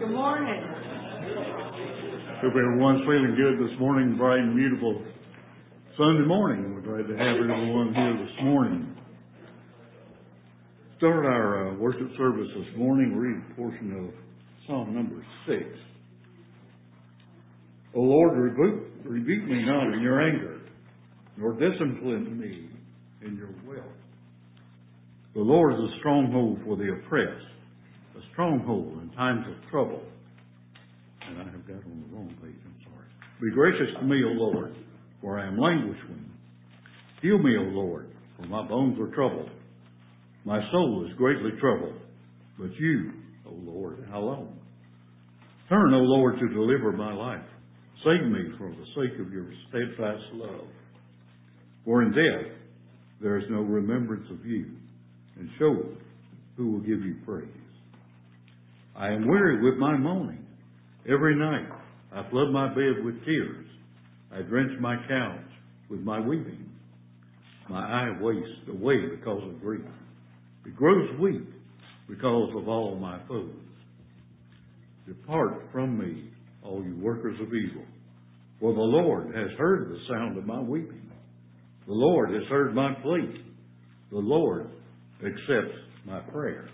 Good morning. Hope everyone's feeling good this morning, bright and beautiful Sunday morning. We're glad to have everyone here this morning. Start our uh, worship service this morning. Read a portion of Psalm number six. O Lord, rebuke, rebuke me not in your anger, nor discipline me in your will. The Lord is a stronghold for the oppressed, stronghold in times of trouble. And I have got on the wrong page, I'm sorry. Be gracious to me, O Lord, for I am languishing. Heal me, O Lord, for my bones are troubled. My soul is greatly troubled. But you, O Lord, how long? Turn, O Lord, to deliver my life. Save me for the sake of your steadfast love. For in death there is no remembrance of you, and Sheol who will give you praise. I am weary with my moaning. Every night I flood my bed with tears. I drench my couch with my weeping. My eye wastes away because of grief. It grows weak because of all my foes. Depart from me, all you workers of evil, for the Lord has heard the sound of my weeping. The Lord has heard my plea. The Lord accepts my prayer.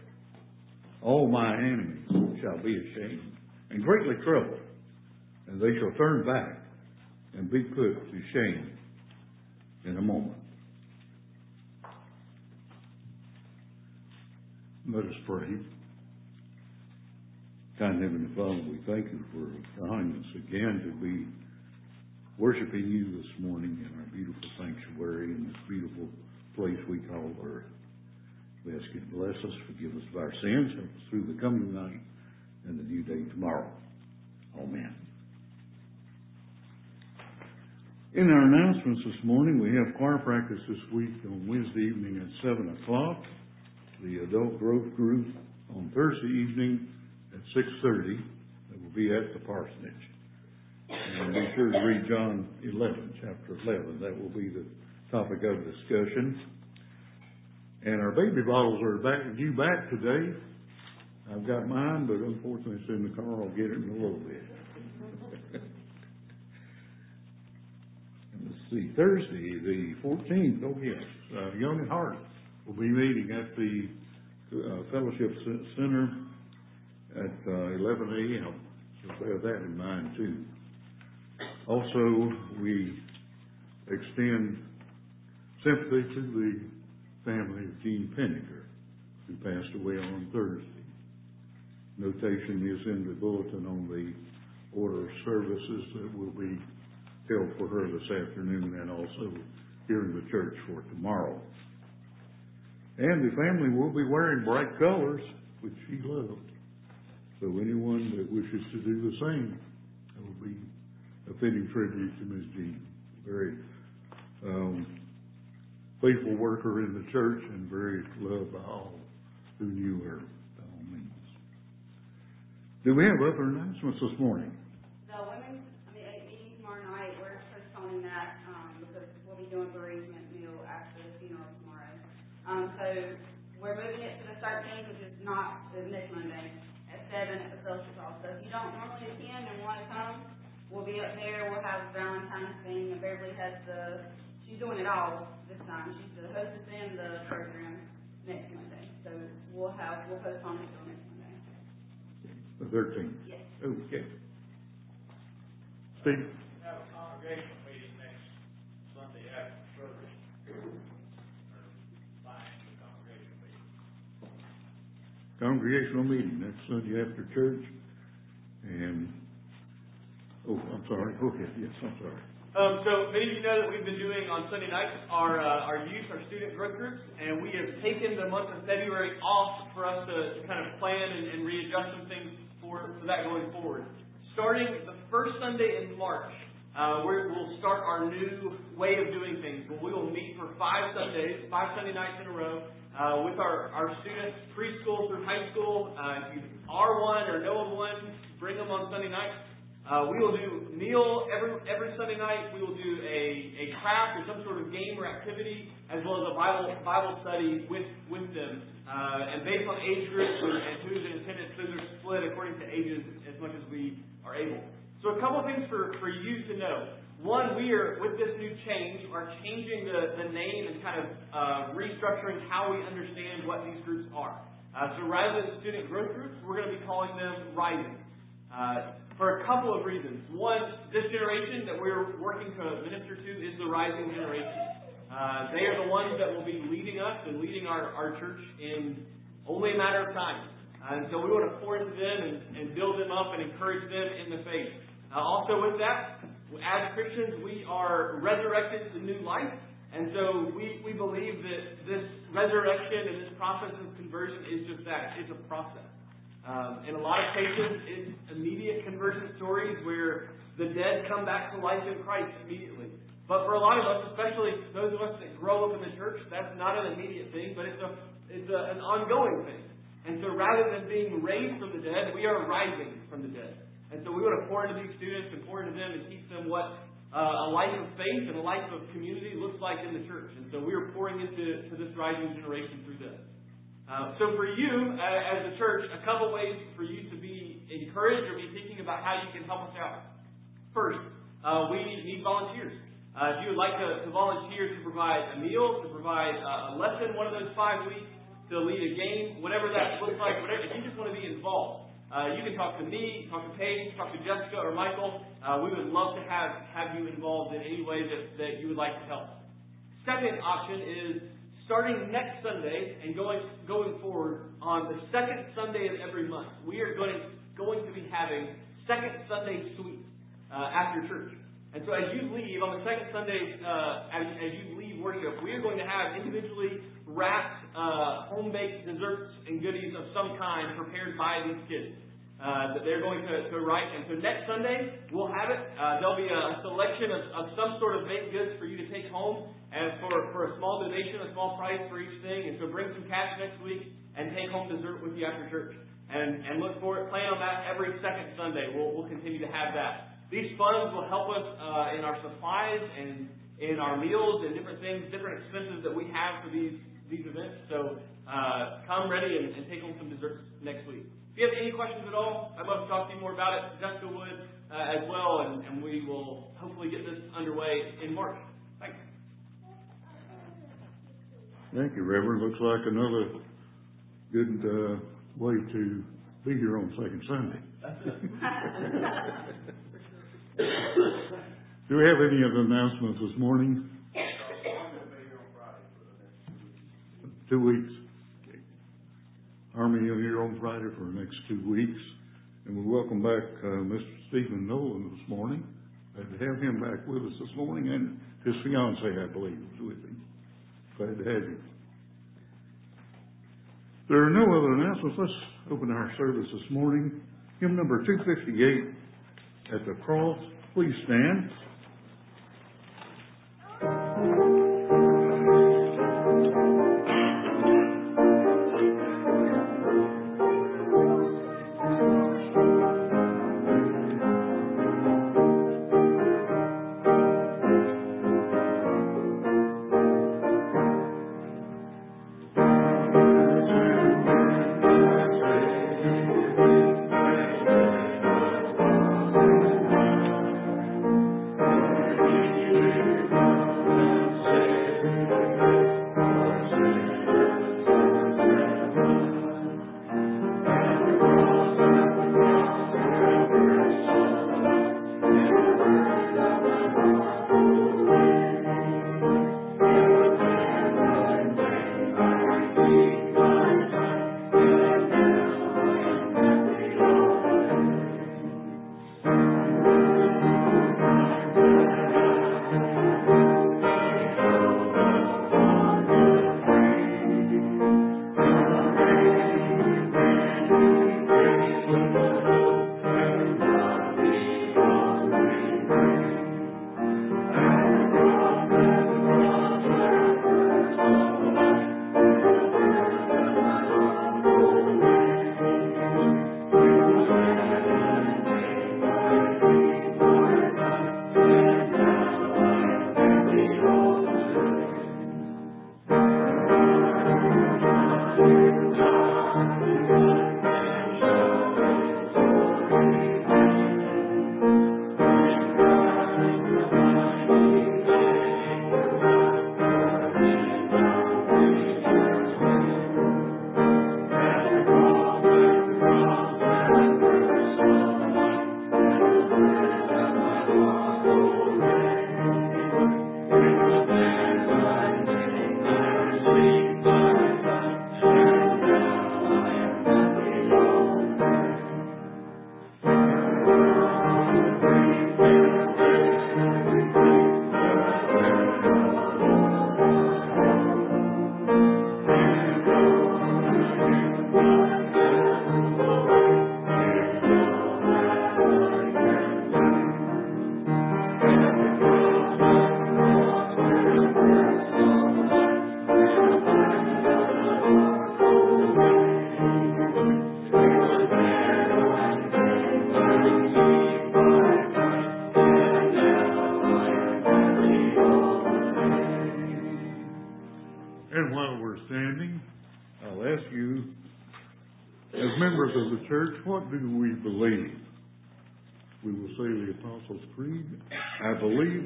All my enemies shall be ashamed and greatly troubled, and they shall turn back and be put to shame in a moment. Let us pray. Kind Heavenly Father, we thank you for allowing us again to be worshiping you this morning in our beautiful sanctuary in this beautiful place we call earth. We ask you to bless us, forgive us of our sins, help us through the coming night and the new day tomorrow. Amen. In our announcements this morning, we have choir practice this week on Wednesday evening at 7 o'clock. The adult growth group on Thursday evening at 6.30. That will be at the parsonage. And be sure to read John 11, chapter 11. That will be the topic of discussion. And our baby bottles are back, due back today. I've got mine, but unfortunately it's in the car. I'll get it in a little bit. let's see, Thursday, the 14th, oh yes, uh, Young at Heart will be meeting at the uh, Fellowship Center at uh, 11 a.m. So bear that in mind too. Also, we extend sympathy to the family of Jean Penninger, who passed away on Thursday. Notation is in the bulletin on the order of services that will be held for her this afternoon and also here in the church for tomorrow. And the family will be wearing bright colors, which she loved. So anyone that wishes to do the same, will be a fitting tribute to Ms. Jean. Very um, faithful worker in the church and very loved by all who knew her by all means. Do we have other announcements this morning? The women's meeting tomorrow night, we're postponing that um, because we'll be doing bereavement meal after the funeral tomorrow. Um, so we're moving it to the 13th, which is not the next Monday, at 7 at the fellowship hall. So if you don't normally attend and want to come, we'll be up there. We'll have Valentine's thing. And Beverly has the, she's doing it all this time. She's the hostess and the program next Monday. So we'll have, we'll postpone it till next Monday. The thirteenth? Yes. Okay. Steve? have a congregational meeting next Sunday after service. Or buying the congregational meeting. Congregational meeting next Sunday after church. And, oh, I'm sorry, go ahead, yes, I'm sorry. Um, so many of you know that we've been doing on Sunday nights our uh, our youth, our student growth groups, and we have taken the month of February off for us to, to kind of plan and, and readjust some things for, for that going forward. Starting the first Sunday in March, uh, we're, we'll start our new way of doing things. We will meet for five Sundays, five Sunday nights in a row, uh, with our, our students, preschool through high school. Uh, if you are one or know of one, bring them on Sunday nights. Uh, we will do meal every every Sunday night. We will do a, a craft or some sort of game or activity, as well as a Bible Bible study with with them. Uh, and based on age groups and, who's in attendance, those are split according to ages as much as we are able. So a couple of things for, for you to know. One, we are, with this new change, are changing the, the name and kind of uh, restructuring how we understand what these groups are. Uh, so rather than student growth groups, we're going to be calling them rising. Uh, for a couple of reasons. One, this generation that we're working to minister to is the rising generation. Uh, they are the ones that will be leading us and leading our, our church in only a matter of time. Uh, and so we want to pour into them and, and build them up and encourage them in the faith. Uh, also with that, as Christians, we are resurrected to new life. And so we, we believe that this resurrection and this process of conversion is just that. It's a process. Um, in a lot of cases, it's immediate conversion stories where the dead come back to life in Christ immediately. But for a lot of us, especially those of us that grow up in the church, that's not an immediate thing, but it's a it's a, an ongoing thing. And so rather than being raised from the dead, we are rising from the dead. And so we want to pour into these students and pour into them and teach them what uh, a life of faith and a life of community looks like in the church. And so we are pouring into to this rising generation through this. Uh, so for you, uh, as a church, a couple ways for you to be encouraged or be thinking about how you can help us out. First, uh, we need volunteers. Uh, if you would like to, to volunteer to provide a meal, to provide uh, a lesson one of those five weeks, to lead a game, whatever that looks like, whatever, if you just want to be involved, uh, you can talk to me, talk to Paige, talk to Jessica or Michael. We would love to have, have you involved in any way that, that you would like to help. Second option is starting next Sunday and going going forward on the second Sunday of every month. We are going going to be having second Sunday sweet uh, after church. And so as you leave on the second Sunday, uh, as, as you leave worship, we are going to have individually wrapped uh, home baked desserts and goodies of some kind prepared by these kids. Uh, that they're going to, to write. And so next Sunday, we'll have it. Uh, there'll be a selection of, of some sort of baked goods for you to take home and for, for donation, a small price for each thing. And so bring some cash next week and take home dessert with you after church. And, and look for it. Plan on that every second Sunday. We'll, we'll continue to have that. These funds will help us uh, in our supplies and in our meals and different things, different expenses that we have for these these events. So uh, come ready and, and take home some desserts next week. If you have any questions at all, I'd love to talk to you more about it. Jessica would uh, as well, and, and we will hopefully get this underway in March. Thank you, Reverend. Looks like another good, uh, way to be here on second Sunday. Do we have any other announcements this morning? Two weeks. Army in here on Friday for the next two weeks. And we welcome back, uh, Mr. Stephen Nolan this morning. Glad to have him back with us this morning and his fiance, I believe, is with him. Glad to have you. There are no other announcements. Let's open our service this morning. Hymn number two fifty-eight at the cross. Please stand.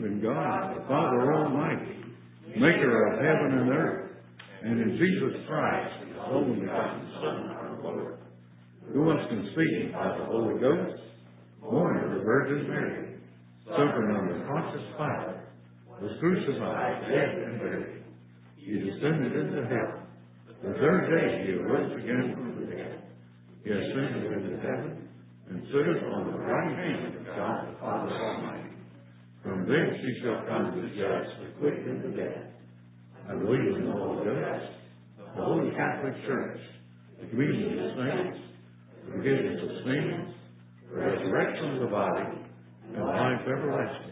Believe in God, the Father Almighty, maker of heaven and earth, and in Jesus Christ, his only begotten Son, our Lord, who was conceived by the Holy Ghost, born of the Virgin Mary, suffered under Pontius Pilate, was crucified, dead, and buried. He descended into hell. The third day he arose again from the dead. He ascended into heaven and sitteth on the right hand of God the Father Almighty. From thence he shall come to judge the quick and the dead. I believe in the Holy Ghost, the Holy Catholic Church, the communion of saints, the forgiveness of sins, the resurrection of the body, and life everlasting.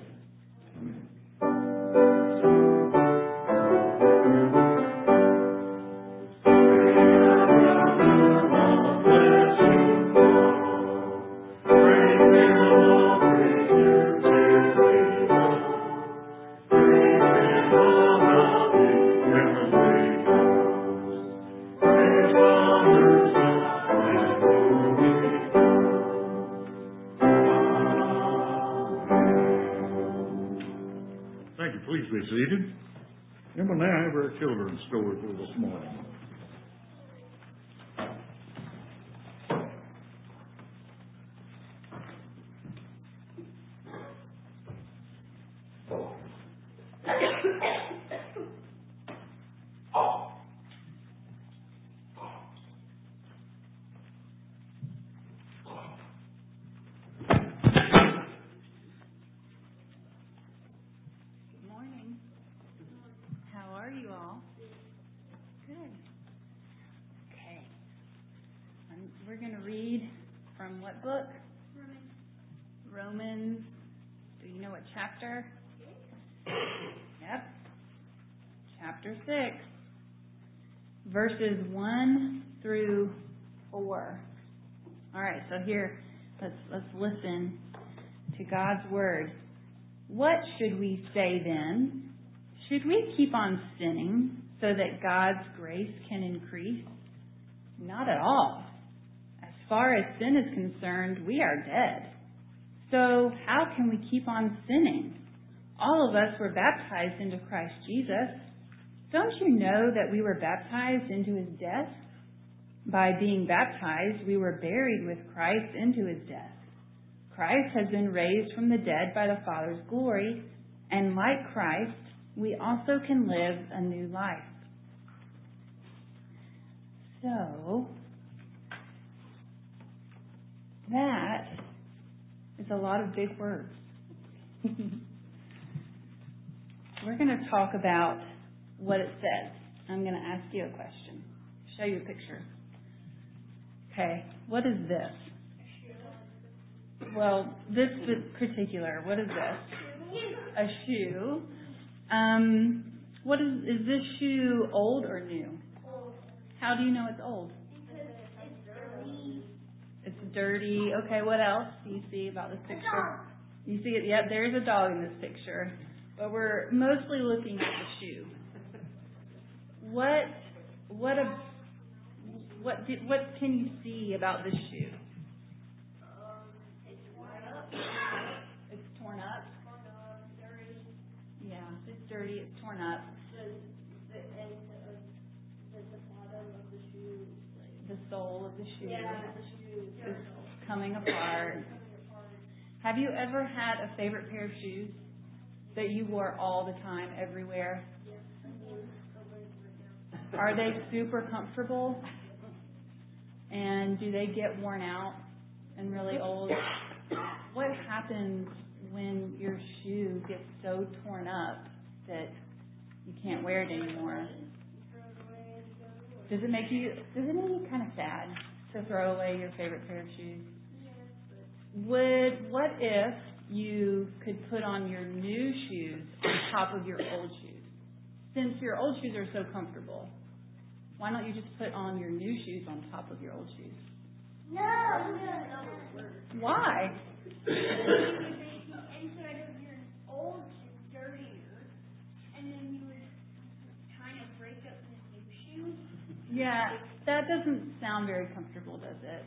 Verses 1 through 4. All right, so here, let's, let's listen to God's Word. What should we say then? Should we keep on sinning so that God's grace can increase? Not at all. As far as sin is concerned, we are dead. So how can we keep on sinning? All of us were baptized into Christ Jesus. Don't you know that we were baptized into his death? By being baptized, we were buried with Christ into his death. Christ has been raised from the dead by the Father's glory, and like Christ, we also can live a new life. So, that is a lot of big words. We're going to talk about what it says. I'm going to ask you a question, show you a picture. Okay, what is this? Well, this particular, what is this? A shoe. Um, what is is this shoe old or new? How do you know it's old? Because It's dirty. Okay, what else do you see about this picture? You see it? Yep, there's a dog in this picture. But we're mostly looking at the shoe. What what a what did, what can you see about this shoe? Um, it's torn up. It's torn up. Yeah, it's dirty. It's torn up. The sole of the shoe. Yeah, the shoe is coming apart. Have you ever had a favorite pair of shoes that you wore all the time, everywhere? Are they super comfortable? And do they get worn out and really old? What happens when your shoe gets so torn up that you can't wear it anymore? Does it make you does it make you kind of sad to throw away your favorite pair of shoes? Would what if you could put on your new shoes on top of your old shoes? Since your old shoes are so comfortable, why don't you just put on your new shoes on top of your old shoes? No. Why? Inside of your old shoe dirtier, and then you would kind of break up the new shoe. Yeah, that doesn't sound very comfortable, does it?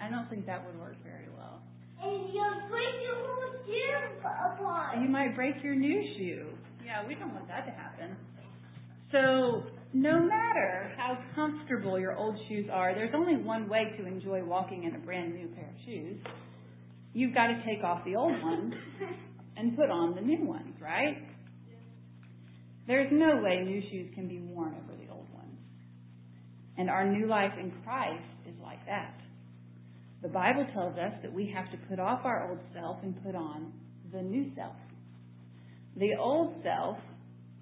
I don't think that would work very well. And you'll break your whole gym apart. You might break your new shoe. Yeah, we don't want that to happen. So, no matter how comfortable your old shoes are, there's only one way to enjoy walking in a brand new pair of shoes. You've got to take off the old ones and put on the new ones, right? There's no way new shoes can be worn over the old ones. And our new life in Christ is like that. The Bible tells us that we have to put off our old self and put on the new self. The old self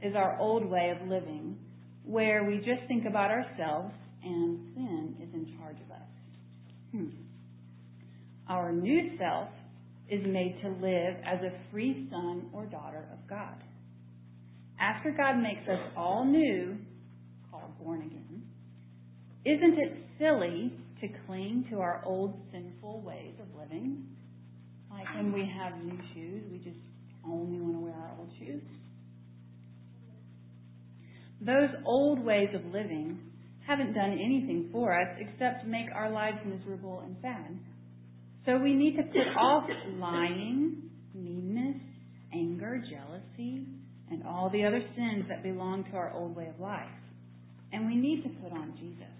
is our old way of living, where we just think about ourselves and sin is in charge of us. Hmm. Our new self is made to live as a free son or daughter of God. After God makes us all new, called born again, isn't it silly to cling to our old sinful ways of living? Like when we have new shoes, we just only want to wear our old shoes. Those old ways of living haven't done anything for us except make our lives miserable and sad. So we need to put off lying, meanness, anger, jealousy, and all the other sins that belong to our old way of life. And we need to put on Jesus,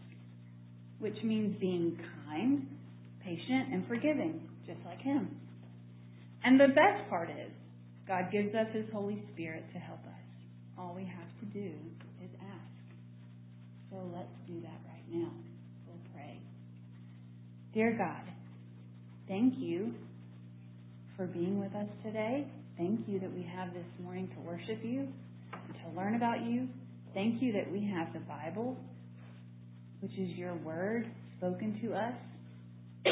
which means being kind, patient, and forgiving, just like Him. And the best part is, God gives us His Holy Spirit to help us. All we have to do. So let's do that right now. We'll pray. Dear God, thank you for being with us today. Thank you that we have this morning to worship you and to learn about you. Thank you that we have the Bible, which is your word spoken to us. We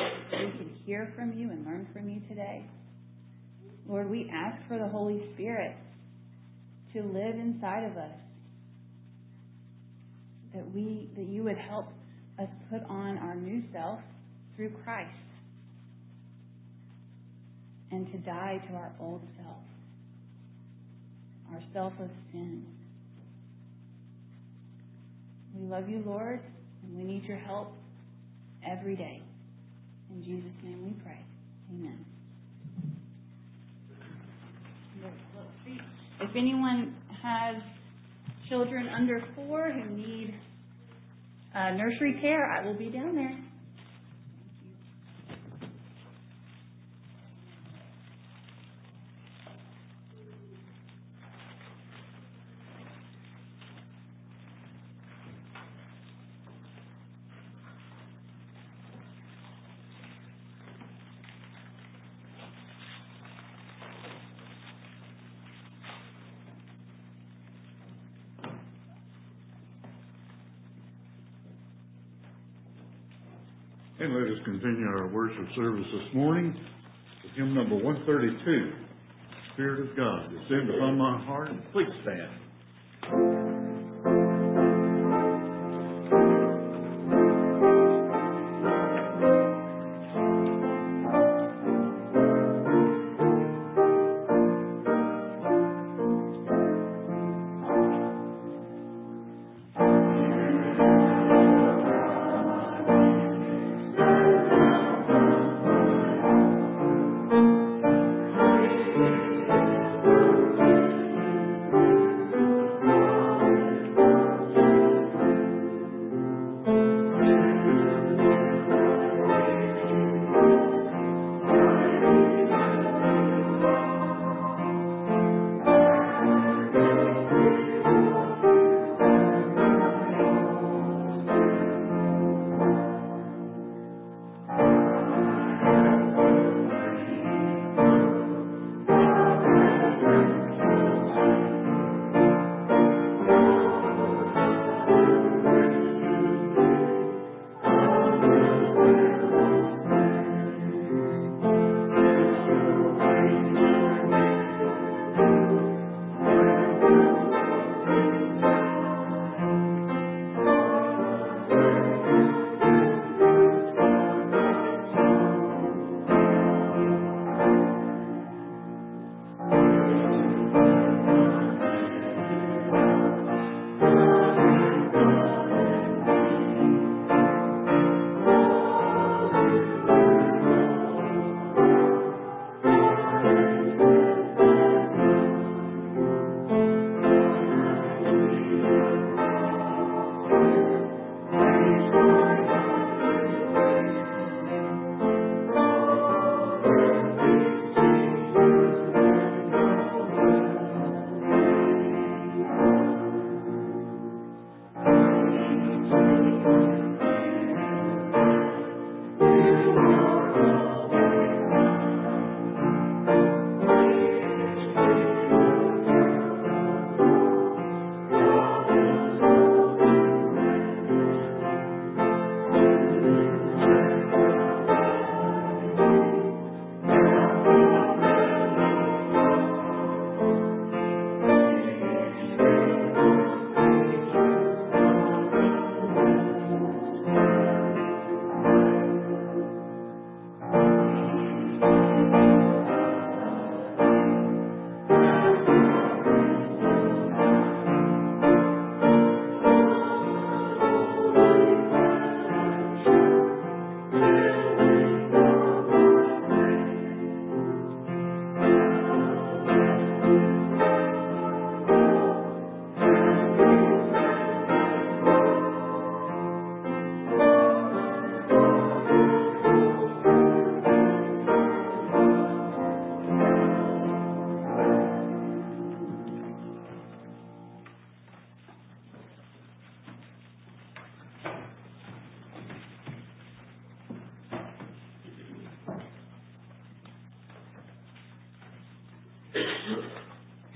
can hear from you and learn from you today. Lord, we ask for the Holy Spirit to live inside of us. That we that you would help us put on our new self through Christ and to die to our old self, our self of sin. We love you, Lord, and we need your help every day. In Jesus' name we pray. Amen. If anyone has children under four who need uh, nursery care, I will be down there. And let us continue our worship service this morning with hymn number one thirty-two. Spirit of God, descend upon my heart. Please stand.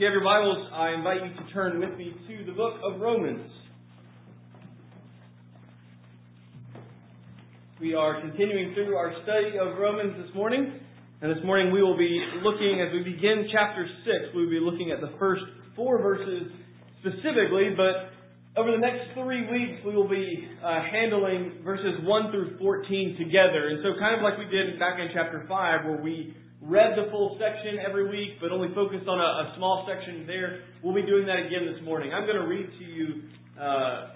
You have your Bibles, I invite you to turn with me to the book of Romans. We are continuing through our study of Romans this morning, and this morning we will be looking, as we begin chapter 6, we will be looking at the first four verses specifically, but over the next three weeks we will be uh, handling verses 1 through 14 together. And so, kind of like we did back in chapter 5, where we read the full section every week, but only focused on a, a small section there. We'll be doing that again this morning. I'm going to read to you uh,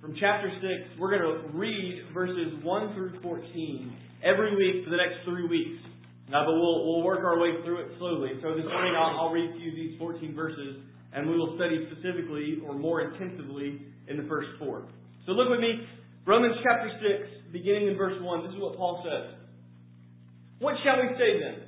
from chapter 6. We're going to read verses 1 through 14 every week for the next three weeks. Uh, but we'll, we'll work our way through it slowly. So this morning I'll, I'll read to you these 14 verses, and we will study specifically or more intensively in the first four. So look with me, Romans chapter 6, beginning in verse 1. This is what Paul says. What shall we say then?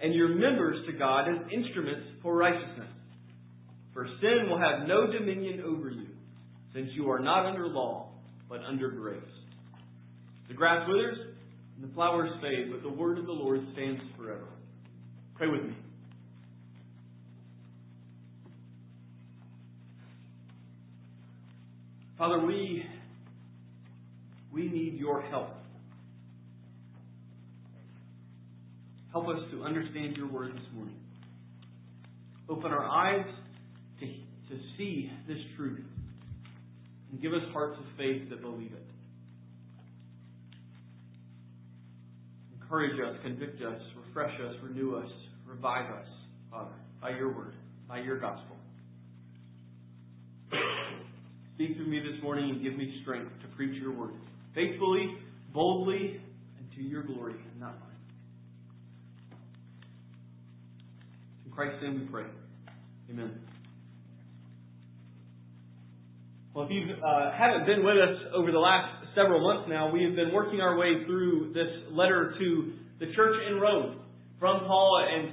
and your members to God as instruments for righteousness. For sin will have no dominion over you, since you are not under law, but under grace. The grass withers and the flowers fade, but the word of the Lord stands forever. Pray with me. Father, we, we need your help. Help us to understand your word this morning. Open our eyes to, to see this truth and give us hearts of faith that believe it. Encourage us, convict us, refresh us, renew us, revive us, Father, by your word, by your gospel. Speak through me this morning and give me strength to preach your word faithfully, boldly, and to your glory, and not mine. In Christ's name we pray. Amen. Well, if you uh, haven't been with us over the last several months now, we have been working our way through this letter to the church in Rome from Paul, and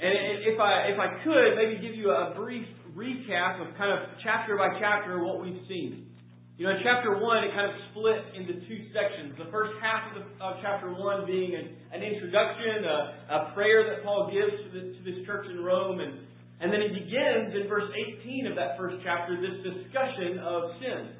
and if I if I could maybe give you a brief recap of kind of chapter by chapter what we've seen. You know, in chapter one, it kind of split into two sections. The first half of, the, of chapter one being an, an introduction, a, a prayer that Paul gives to, the, to this church in Rome, and and then he begins in verse 18 of that first chapter this discussion of sin.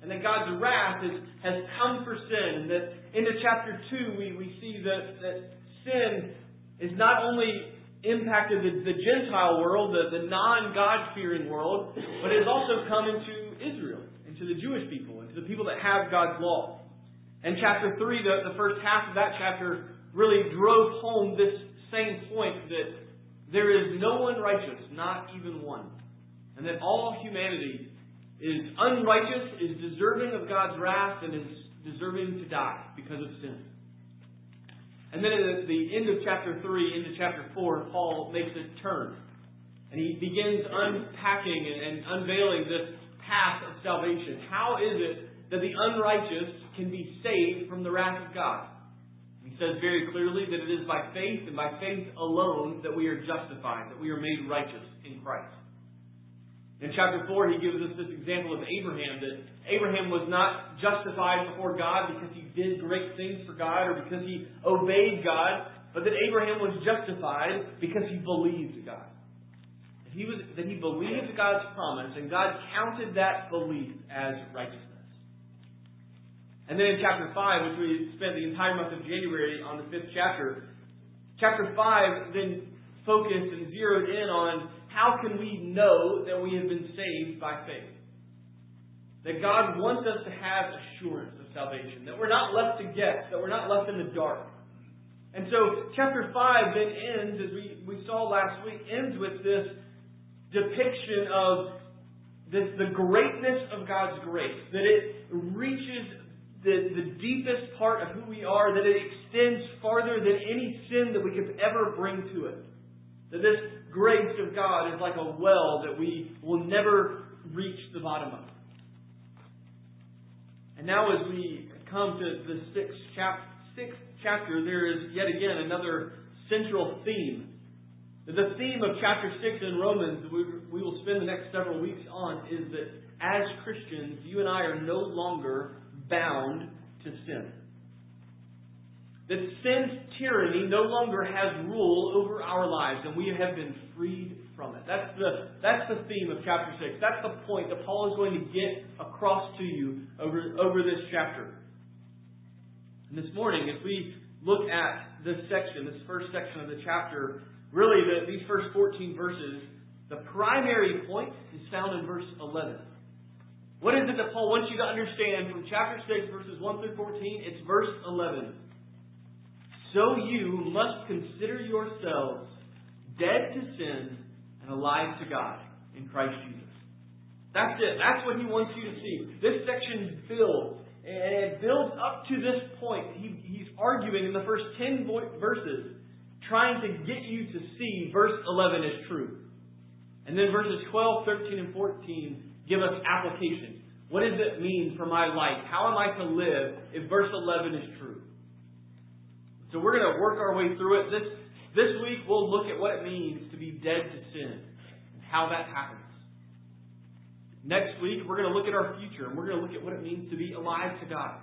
And that God's wrath is, has come for sin. And that into chapter 2, we, we see that, that sin is not only impacted the, the Gentile world, the, the non God fearing world, but it has also come into Israel, into the Jewish people, and to the people that have God's law. And chapter 3, the, the first half of that chapter, really drove home this same point that there is no one righteous, not even one. And that all humanity is unrighteous, is deserving of God's wrath, and is deserving to die because of sin. And then at the end of chapter 3 into chapter 4, Paul makes a turn. And he begins unpacking and unveiling this path of salvation. How is it that the unrighteous can be saved from the wrath of God? He says very clearly that it is by faith and by faith alone that we are justified, that we are made righteous in Christ. In chapter 4, he gives us this example of Abraham, that Abraham was not justified before God because he did great things for God or because he obeyed God, but that Abraham was justified because he believed God. He, was, that he believed God's promise, and God counted that belief as righteousness. And then in chapter 5, which we spent the entire month of January on the fifth chapter, chapter 5 then focused and zeroed in on how can we know that we have been saved by faith? That God wants us to have assurance of salvation, that we're not left to guess, that we're not left in the dark. And so chapter 5 then ends, as we, we saw last week, ends with this depiction of this, the greatness of God's grace, that it reaches the, the deepest part of who we are, that it extends farther than any sin that we could ever bring to it. That this grace of God is like a well that we will never reach the bottom of. And now, as we come to the sixth, chap- sixth chapter, there is yet again another central theme. The theme of chapter 6 in Romans, we, we will spend the next several weeks on, is that as Christians, you and I are no longer bound to sin that sin's tyranny no longer has rule over our lives, and we have been freed from it. That's the, that's the theme of chapter 6. That's the point that Paul is going to get across to you over, over this chapter. And this morning, as we look at this section, this first section of the chapter, really the, these first 14 verses, the primary point is found in verse 11. What is it that Paul wants you to understand from chapter 6, verses 1 through 14? It's verse 11. So you must consider yourselves dead to sin and alive to God in Christ Jesus. That's it. That's what he wants you to see. This section builds, and it builds up to this point. He, he's arguing in the first 10 verses, trying to get you to see verse 11 is true. And then verses 12, 13, and 14 give us application. What does it mean for my life? How am I to live if verse 11 is true? So we're going to work our way through it. This, this week we'll look at what it means to be dead to sin and how that happens. Next week we're going to look at our future and we're going to look at what it means to be alive to God.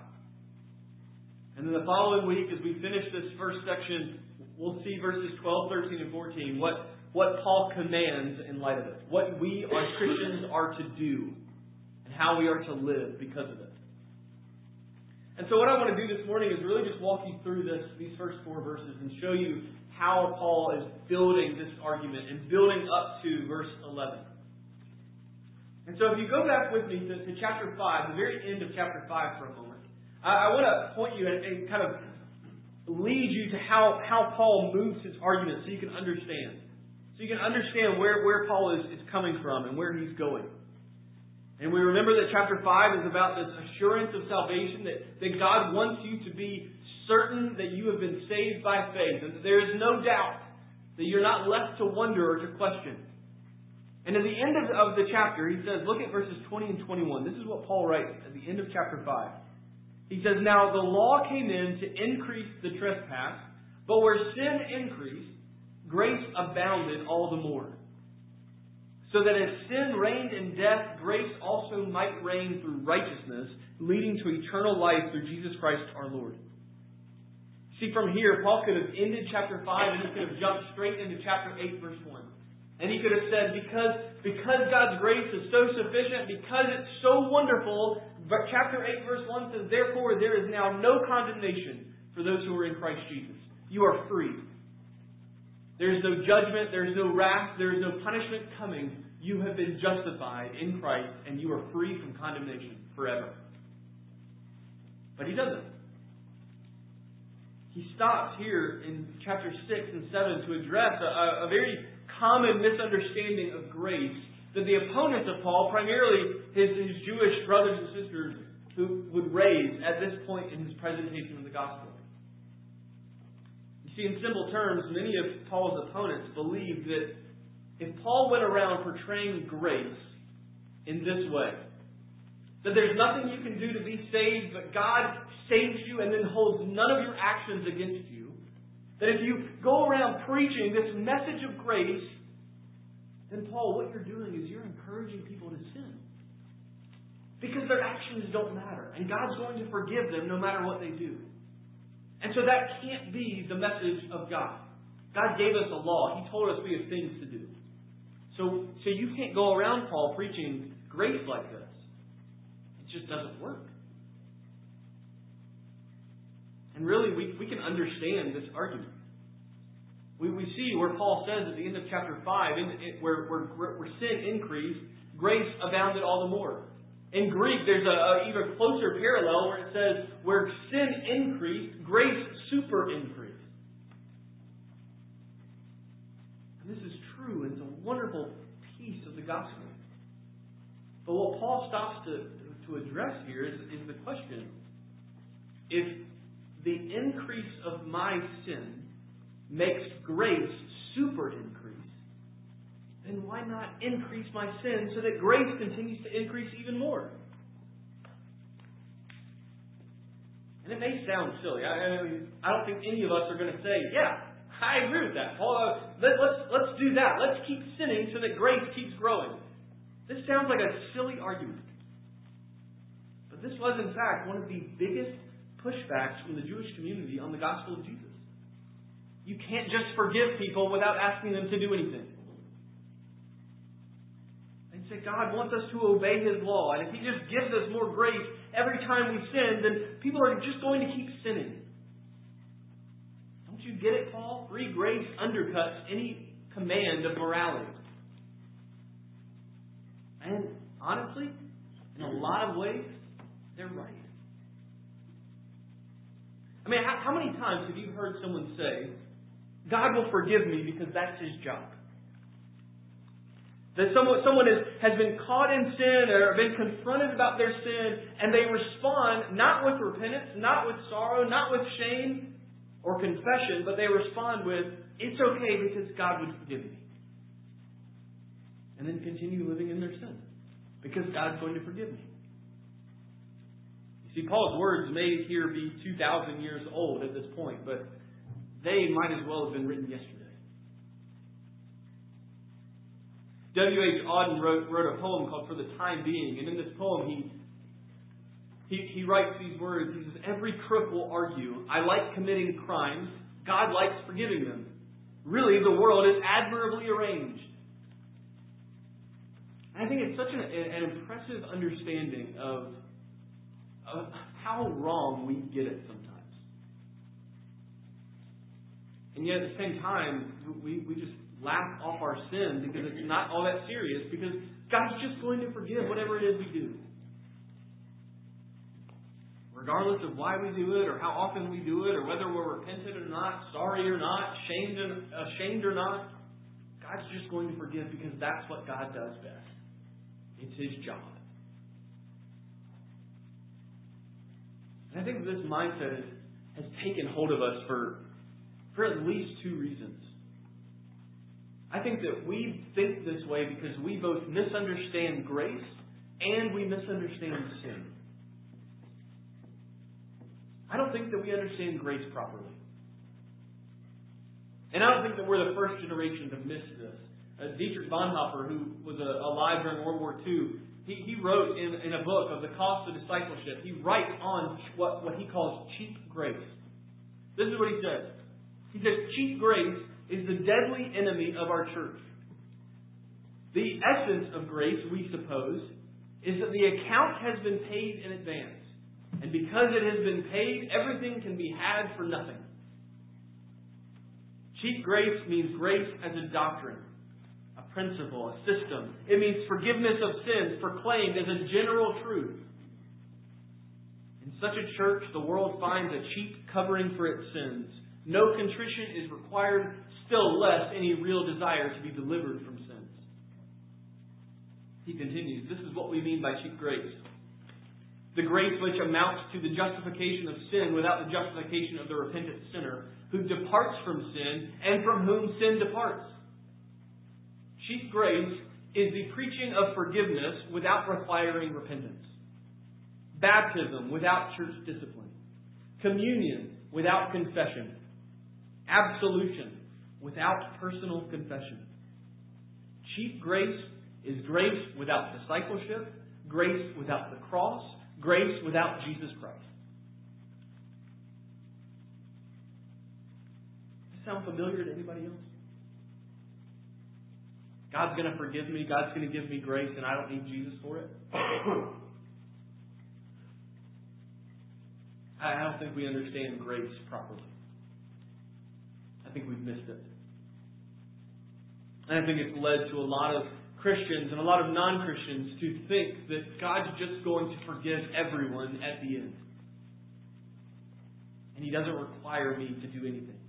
And then the following week, as we finish this first section, we'll see verses 12, 13, and 14, what, what Paul commands in light of it. What we as Christians are to do and how we are to live because of it. And so what I want to do this morning is really just walk you through this, these first four verses and show you how Paul is building this argument and building up to verse 11. And so if you go back with me to, to chapter 5, the very end of chapter 5 for a moment, I, I want to point you and, and kind of lead you to how, how Paul moves his argument so you can understand. So you can understand where, where Paul is, is coming from and where he's going. And we remember that chapter 5 is about this assurance of salvation that, that God wants you to be certain that you have been saved by faith and that there is no doubt that you're not left to wonder or to question. And at the end of, of the chapter, he says, look at verses 20 and 21. This is what Paul writes at the end of chapter 5. He says, Now the law came in to increase the trespass, but where sin increased, grace abounded all the more so that as sin reigned in death, grace also might reign through righteousness, leading to eternal life through Jesus Christ our Lord. See, from here, Paul could have ended chapter 5 and he could have jumped straight into chapter 8, verse 1. And he could have said, because, because God's grace is so sufficient, because it's so wonderful, but chapter 8, verse 1 says, Therefore, there is now no condemnation for those who are in Christ Jesus. You are free. There is no judgment, there is no wrath, there is no punishment coming you have been justified in Christ and you are free from condemnation forever. But he doesn't. He stops here in chapter 6 and 7 to address a, a very common misunderstanding of grace that the opponents of Paul, primarily his, his Jewish brothers and sisters, who would raise at this point in his presentation of the gospel. You see, in simple terms, many of Paul's opponents believed that if Paul went around portraying grace in this way, that there's nothing you can do to be saved, but God saves you and then holds none of your actions against you, that if you go around preaching this message of grace, then Paul, what you're doing is you're encouraging people to sin. Because their actions don't matter. And God's going to forgive them no matter what they do. And so that can't be the message of God. God gave us a law. He told us we have things to do. So, so you can't go around, Paul, preaching grace like this. It just doesn't work. And really, we, we can understand this argument. We, we see where Paul says at the end of chapter 5, in, in, where, where, where sin increased, grace abounded all the more. In Greek, there's a, even closer parallel where it says, where sin increased, grace super increased. And this is true, and it's a wonderful piece of the gospel. But what Paul stops to, to address here is, is the question if the increase of my sin makes grace super increase, then why not increase my sin so that grace continues to increase even more? And it may sound silly. I, I don't think any of us are going to say, yeah, I agree with that. Paul, uh, let, let's, let's do that. Let's keep sinning so that grace keeps growing. This sounds like a silly argument. But this was, in fact, one of the biggest pushbacks from the Jewish community on the gospel of Jesus. You can't just forgive people without asking them to do anything. They say God wants us to obey His law, and if He just gives us more grace every time we sin, then people are just going to keep sinning. Don't you get it, Paul? Free grace undercuts any command of morality. And honestly, in a lot of ways, they're right. I mean, how, how many times have you heard someone say, God will forgive me because that's his job? That someone, someone has, has been caught in sin or been confronted about their sin, and they respond not with repentance, not with sorrow, not with shame or confession, but they respond with, It's okay because God would forgive me. And then continue living in their sin because God's going to forgive me. You see, Paul's words may here be 2,000 years old at this point, but they might as well have been written yesterday. W.H. Auden wrote, wrote a poem called For the Time Being, and in this poem he, he, he writes these words. He says, Every crook will argue, I like committing crimes, God likes forgiving them. Really, the world is admirably arranged. I think it's such an, an impressive understanding of of how wrong we get it sometimes. And yet at the same time, we, we just laugh off our sin because it's not all that serious, because God's just going to forgive whatever it is we do. Regardless of why we do it, or how often we do it, or whether we're repentant or not, sorry or not, ashamed, ashamed or not, God's just going to forgive because that's what God does best. It's His job. And I think this mindset has taken hold of us for, for at least two reasons. I think that we think this way because we both misunderstand grace and we misunderstand sin. I don't think that we understand grace properly. And I don't think that we're the first generation to miss this. Uh, Dietrich Bonhoeffer, who was uh, alive during World War II, he, he wrote in, in a book of the cost of discipleship, he writes on what, what he calls cheap grace. This is what he says. He says, cheap grace is the deadly enemy of our church. The essence of grace, we suppose, is that the account has been paid in advance. And because it has been paid, everything can be had for nothing. Cheap grace means grace as a doctrine a principle, a system. It means forgiveness of sins proclaimed as a general truth. In such a church, the world finds a cheap covering for its sins. No contrition is required, still less any real desire to be delivered from sins. He continues, This is what we mean by cheap grace. The grace which amounts to the justification of sin without the justification of the repentant sinner who departs from sin and from whom sin departs. Cheap grace is the preaching of forgiveness without requiring repentance. Baptism without church discipline. communion without confession, absolution without personal confession. Cheap grace is grace without discipleship, grace without the cross, grace without Jesus Christ. Does sound familiar to anybody else? God's going to forgive me, God's going to give me grace, and I don't need Jesus for it? I don't think we understand grace properly. I think we've missed it. And I think it's led to a lot of Christians and a lot of non Christians to think that God's just going to forgive everyone at the end. And He doesn't require me to do anything.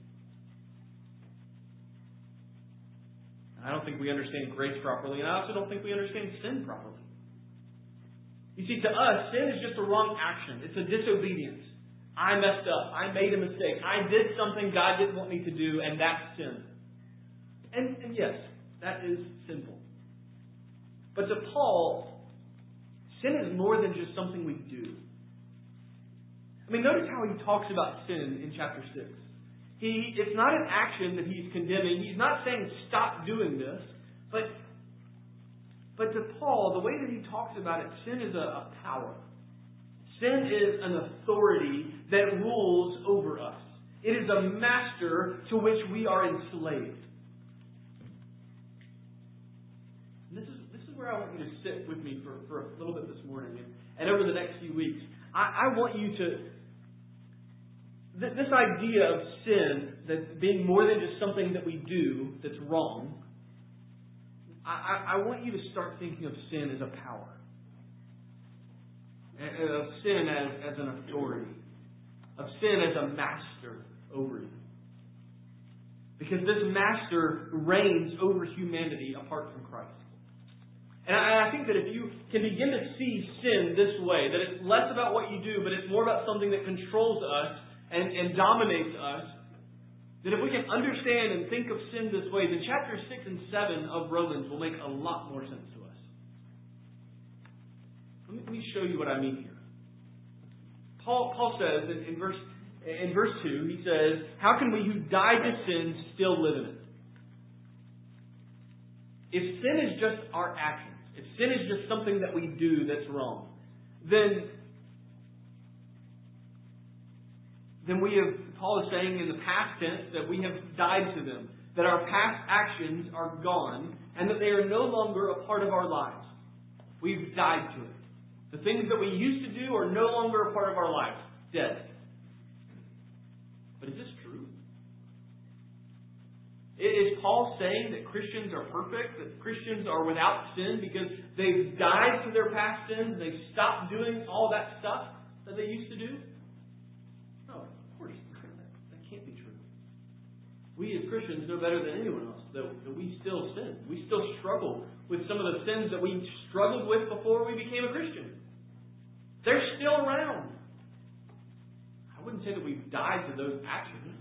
I don't think we understand grace properly, and I also don't think we understand sin properly. You see, to us, sin is just a wrong action. It's a disobedience. I messed up. I made a mistake. I did something God didn't want me to do, and that's sin. And, and yes, that is sinful. But to Paul, sin is more than just something we do. I mean, notice how he talks about sin in chapter 6. He, it's not an action that he's condemning. He's not saying stop doing this, but, but to Paul, the way that he talks about it, sin is a, a power. Sin is an authority that rules over us. It is a master to which we are enslaved. And this is, this is where I want you to sit with me for, for a little bit this morning and, and over the next few weeks. I, I want you to, th- this idea of sin, that being more than just something that we do that's wrong, I, I, I want you to start thinking of sin as a power. Of sin as, as an authority. Of sin as a master over you. Because this master reigns over humanity apart from Christ. And I, I think that if you can begin to see sin this way, that it's less about what you do, but it's more about something that controls us and, and dominates us, then if we can understand and think of sin this way, then chapter 6 and 7 of Romans will make a lot more sense to us. Let me, show you what I mean here. Paul, Paul says in, in, verse, in verse 2, he says, How can we who died to sin still live in it? If sin is just our actions, if sin is just something that we do that's wrong, then then we have Paul is saying in the past tense that we have died to them, that our past actions are gone, and that they are no longer a part of our lives. We've died to it. The things that we used to do are no longer a part of our lives. Dead. But is this true? Is Paul saying that Christians are perfect, that Christians are without sin because they've died to their past sins, they've stopped doing all that stuff that they used to do? No, of course, that can't be true. We as Christians know better than anyone else that we still sin. We still struggle with some of the sins that we struggled with before we became a Christian. They're still around. I wouldn't say that we've died to those actions.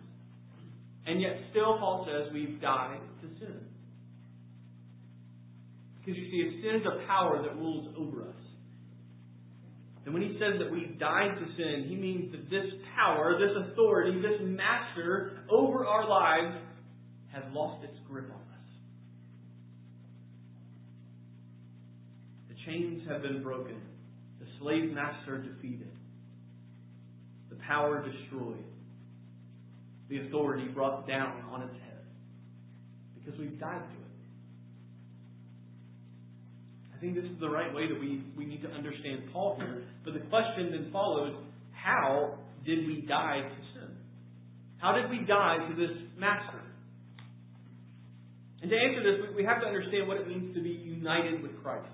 And yet, still, Paul says we've died to sin. Because you see, if sin is a power that rules over us, and when he says that we died to sin, he means that this power, this authority, this master over our lives has lost its grip on us. The chains have been broken, slave master defeated, the power destroyed, the authority brought down on its head. Because we've died to it. I think this is the right way that we, we need to understand Paul here. But the question then follows how did we die to sin? How did we die to this master? And to answer this, we have to understand what it means to be united with Christ.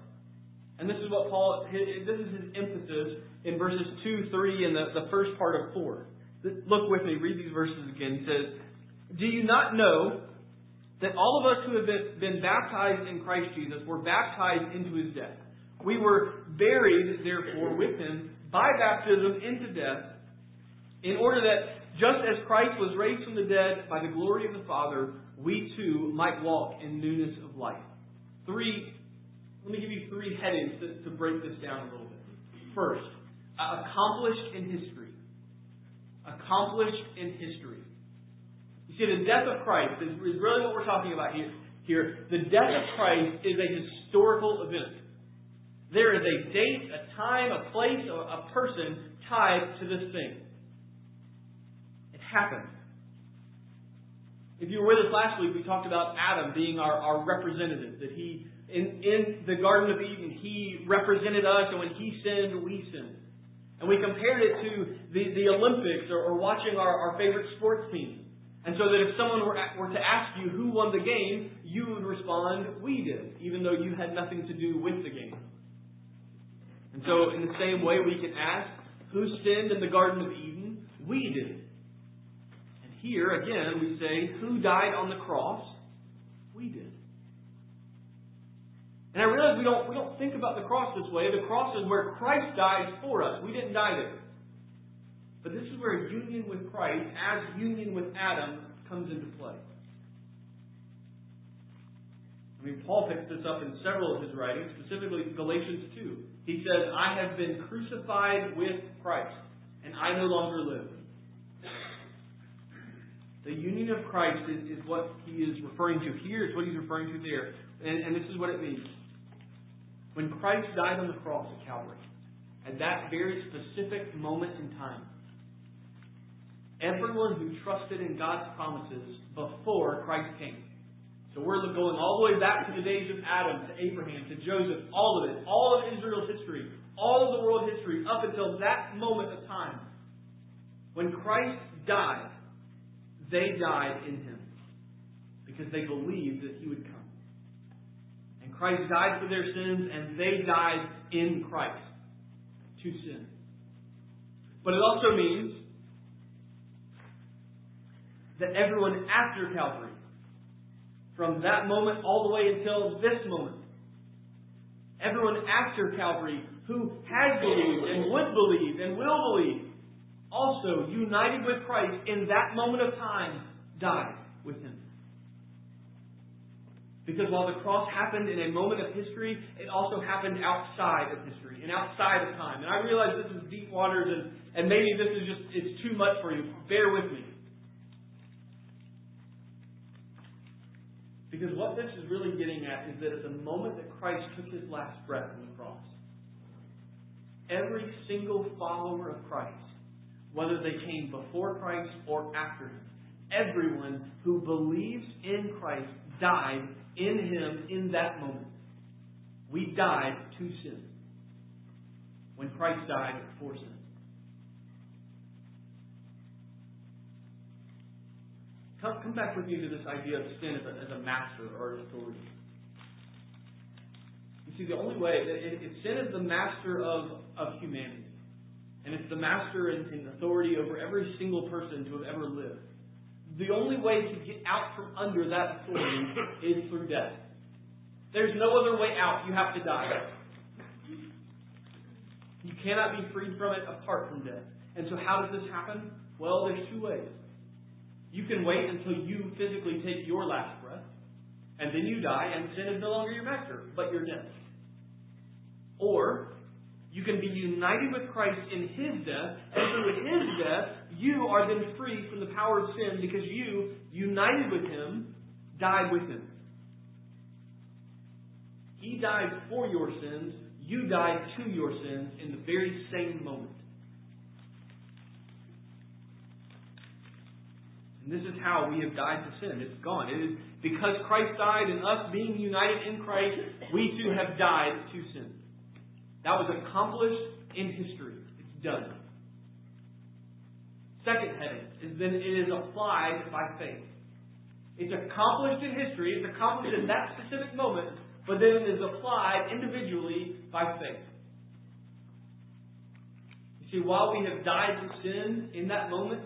And this is what Paul, this is his emphasis in verses 2, 3, and the, the first part of 4. Look with me, read these verses again. He says, Do you not know that all of us who have been, been baptized in Christ Jesus were baptized into his death? We were buried, therefore, with him by baptism into death, in order that just as Christ was raised from the dead by the glory of the Father, we too might walk in newness of life. Three, let me give you three headings to, to break this down a little bit. First, accomplished in history. accomplished in history. You see, the death of Christ is, is really what we're talking about here. Here, the death of Christ is a historical event. There is a date, a time, a place, a, a person tied to this thing. It happened. If you were with us last week, we talked about Adam being our, our representative, that he, in, in the Garden of Eden, he represented us, and when he sinned, we sinned. And we compared it to the, the Olympics or, or watching our, our favorite sports team. And so that if someone were, were to ask you who won the game, you would respond, we did, even though you had nothing to do with the game. And so, in the same way, we can ask, who sinned in the Garden of Eden? We did. And here, again, we say, who died on the cross? We did. And I realize we don't, we don't think about the cross this way. The cross is where Christ died for us. We didn't die there. But this is where union with Christ, as union with Adam, comes into play. I mean, Paul picks this up in several of his writings, specifically Galatians 2. He says, I have been crucified with Christ, and I no longer live. The union of Christ is, is what he is referring to here, it's what he's referring to there. And, and this is what it means. When Christ died on the cross at Calvary, at that very specific moment in time, everyone who trusted in God's promises before Christ came. So we're going all the way back to the days of Adam, to Abraham, to Joseph, all of it, all of Israel's history, all of the world history, up until that moment of time. When Christ died, they died in him because they believed that he would come. Christ died for their sins, and they died in Christ to sin. But it also means that everyone after Calvary from that moment all the way until this moment. Everyone after Calvary who has believed and would believe and will believe, also united with Christ in that moment of time, died with him. Because while the cross happened in a moment of history, it also happened outside of history and outside of time. And I realize this is deep waters and, and maybe this is just it's too much for you. Bear with me. Because what this is really getting at is that at the moment that Christ took his last breath on the cross, every single follower of Christ, whether they came before Christ or after him, everyone who believes in Christ died in him in that moment. We died to sin when Christ died for sin. Come, come back with me to this idea of sin as a, as a master or an authority. You see, the only way, if, if sin is the master of, of humanity, and it's the master and, and authority over every single person to have ever lived, the only way to get out from under that authority is through death. There's no other way out. You have to die. You cannot be freed from it apart from death. And so, how does this happen? Well, there's two ways. You can wait until you physically take your last breath, and then you die, and sin is no longer your master, but you're dead. Or you can be united with Christ in His death, and through His death, you are then free from the power of sin because you, united with Him, died with Him. He died for your sins, you died to your sins in the very same moment. And this is how we have died to sin. It's gone. It is because Christ died and us being united in Christ, we too have died to sin. That was accomplished in history. It's done. Second heading is then it is applied by faith. It's accomplished in history, it's accomplished in that specific moment, but then it is applied individually by faith. You see, while we have died to sin in that moment,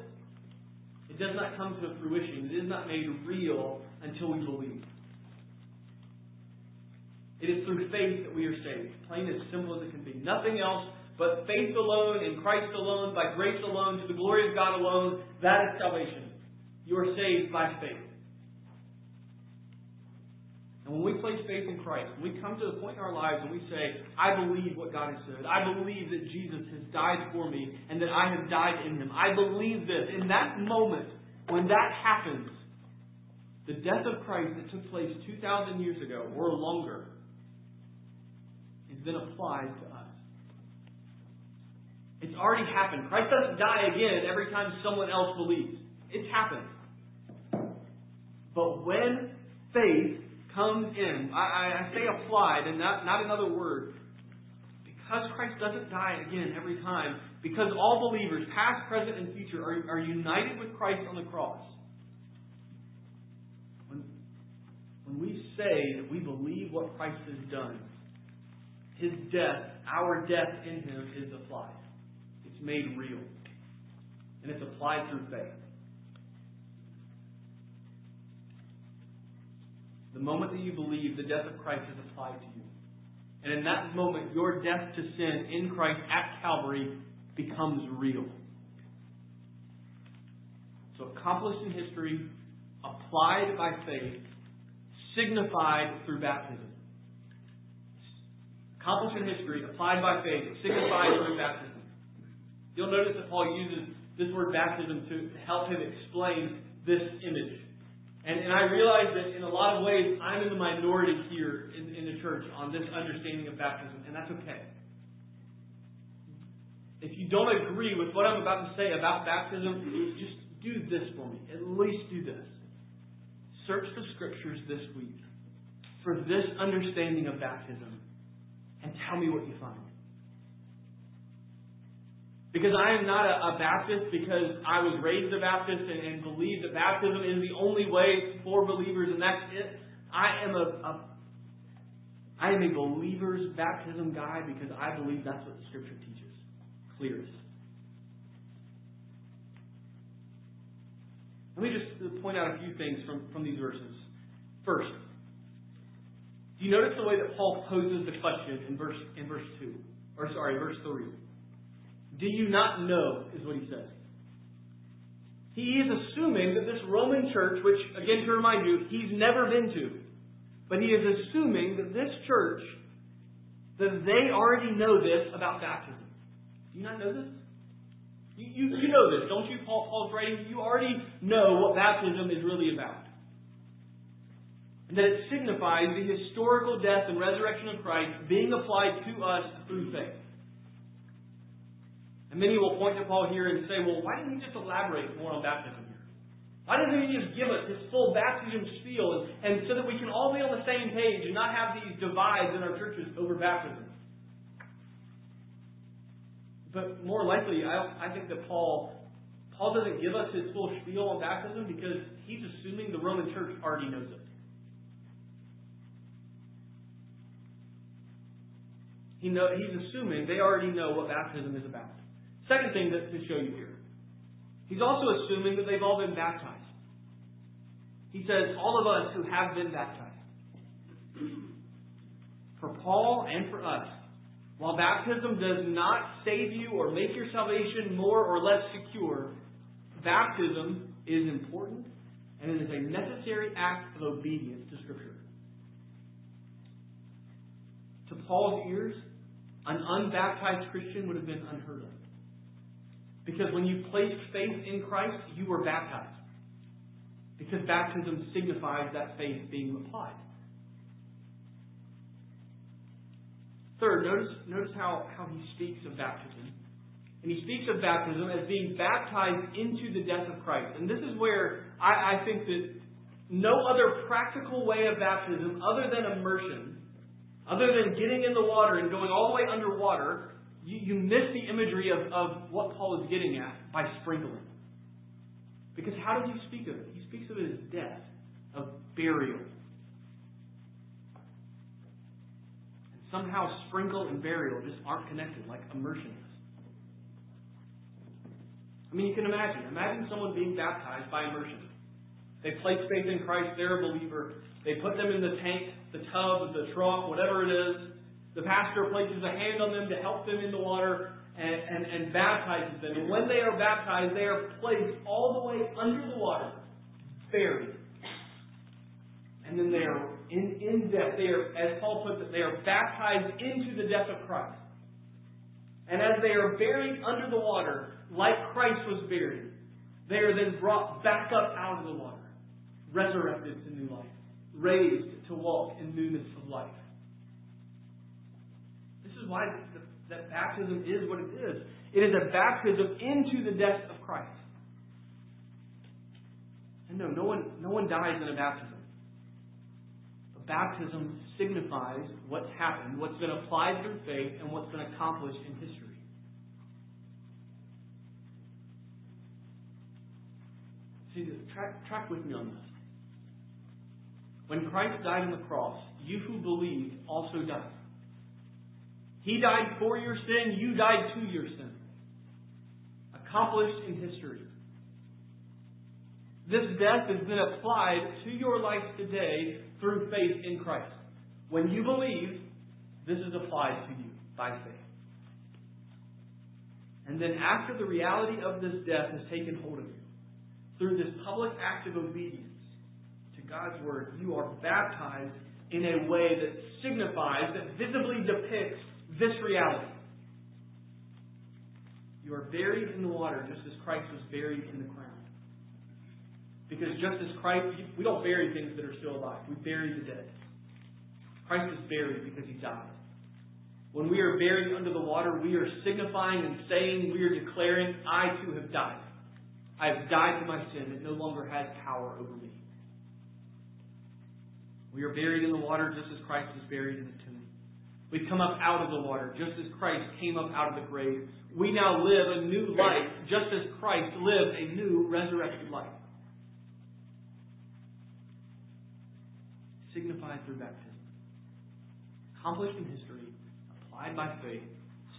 it does not come to fruition. It is not made real until we believe. It is through faith that we are saved. Plain as simple as it can be. Nothing else but faith alone, in Christ alone, by grace alone, to the glory of God alone. That is salvation. You are saved by faith. And when we place faith in Christ, when we come to the point in our lives and we say, I believe what God has said, I believe that Jesus has died for me and that I have died in him, I believe this. In that moment, when that happens, the death of Christ that took place 2,000 years ago or longer is then applied to. It's already happened. Christ doesn't die again every time someone else believes. It's happened. But when faith comes in, I, I say applied and not, not another word, because Christ doesn't die again every time, because all believers, past, present, and future, are, are united with Christ on the cross, when, when we say that we believe what Christ has done, his death, our death in him, is applied. Made real. And it's applied through faith. The moment that you believe, the death of Christ is applied to you. And in that moment, your death to sin in Christ at Calvary becomes real. So accomplished in history, applied by faith, signified through baptism. Accomplished in history, applied by faith, signified through baptism. You'll notice that Paul uses this word baptism to help him explain this image. And, and I realize that in a lot of ways I'm in the minority here in, in the church on this understanding of baptism, and that's okay. If you don't agree with what I'm about to say about baptism, just do this for me. At least do this. Search the scriptures this week for this understanding of baptism and tell me what you find. Because I am not a, a Baptist because I was raised a Baptist and, and believe that baptism is the only way for believers and that's it. I am a, a I am a believer's baptism guy because I believe that's what the Scripture teaches. Clearest. Let me just point out a few things from, from these verses. First, do you notice the way that Paul poses the question in verse in verse two? Or sorry, verse three. Do you not know, is what he says. He is assuming that this Roman church, which, again, to remind you, he's never been to, but he is assuming that this church, that they already know this about baptism. Do you not know this? You, you, you know this, don't you? Paul, Paul's writing, you already know what baptism is really about. And that it signifies the historical death and resurrection of Christ being applied to us through faith. And many will point to Paul here and say, well, why didn't he just elaborate more on baptism here? Why doesn't he just give us his full baptism spiel and, and so that we can all be on the same page and not have these divides in our churches over baptism? But more likely, I, I think that Paul Paul doesn't give us his full spiel on baptism because he's assuming the Roman church already knows it. He know, he's assuming they already know what baptism is about. Second thing that, to show you here. He's also assuming that they've all been baptized. He says, all of us who have been baptized. For Paul and for us, while baptism does not save you or make your salvation more or less secure, baptism is important and it is a necessary act of obedience to Scripture. To Paul's ears, an unbaptized Christian would have been unheard of. Because when you placed faith in Christ, you were baptized. Because baptism signifies that faith being applied. Third, notice, notice how, how he speaks of baptism. And he speaks of baptism as being baptized into the death of Christ. And this is where I, I think that no other practical way of baptism other than immersion, other than getting in the water and going all the way underwater, you, you miss the imagery of, of what Paul is getting at by sprinkling. Because how does he speak of it? He speaks of it as death, of burial. And somehow sprinkle and burial just aren't connected like immersion is. I mean, you can imagine. Imagine someone being baptized by immersion. They place faith in Christ, they're a believer. They put them in the tank, the tub, the trough, whatever it is. The pastor places a hand on them to help them in the water and, and, and baptizes them. And when they are baptized, they are placed all the way under the water, buried. And then they are in, in death. They are, as Paul puts it, they are baptized into the death of Christ. And as they are buried under the water, like Christ was buried, they are then brought back up out of the water, resurrected to new life, raised to walk in newness of life. Is why that baptism is what it is. It is a baptism into the death of Christ. And no, no one, no one dies in a baptism. A baptism signifies what's happened, what's been applied through faith, and what's been accomplished in history. See, track, track with me on this. When Christ died on the cross, you who believed also died. He died for your sin, you died to your sin. Accomplished in history. This death has been applied to your life today through faith in Christ. When you believe, this is applied to you by faith. And then after the reality of this death has taken hold of you, through this public act of obedience to God's Word, you are baptized in a way that signifies, that visibly depicts this reality. You are buried in the water just as Christ was buried in the ground. Because just as Christ, we don't bury things that are still alive, we bury the dead. Christ is buried because he died. When we are buried under the water, we are signifying and saying, we are declaring, I too have died. I have died to my sin. It no longer has power over me. We are buried in the water just as Christ was buried in the tomb. We come up out of the water just as Christ came up out of the grave. We now live a new life just as Christ lived a new resurrected life. Signified through baptism. Accomplished in history, applied by faith,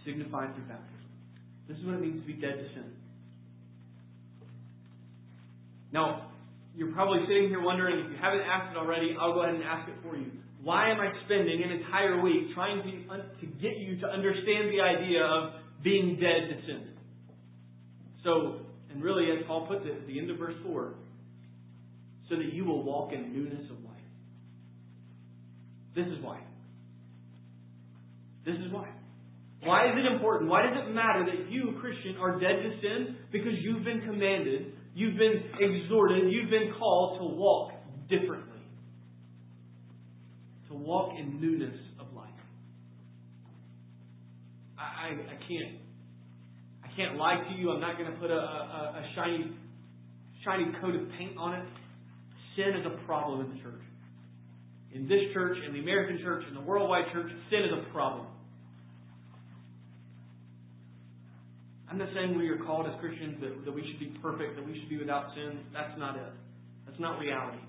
signified through baptism. This is what it means to be dead to sin. Now, you're probably sitting here wondering, if you haven't asked it already, I'll go ahead and ask it for you. Why am I spending an entire week trying to, to get you to understand the idea of being dead to sin? So, and really, as Paul puts it at the end of verse 4, so that you will walk in newness of life. This is why. This is why. Why is it important? Why does it matter that you, Christian, are dead to sin? Because you've been commanded You've been exhorted, you've been called to walk differently. To walk in newness of life. I, I, I can't I can't lie to you. I'm not going to put a, a, a shiny shiny coat of paint on it. Sin is a problem in the church. In this church, in the American church, in the worldwide church, sin is a problem. I'm not saying we are called as Christians that, that we should be perfect, that we should be without sin. That's not it. That's not reality.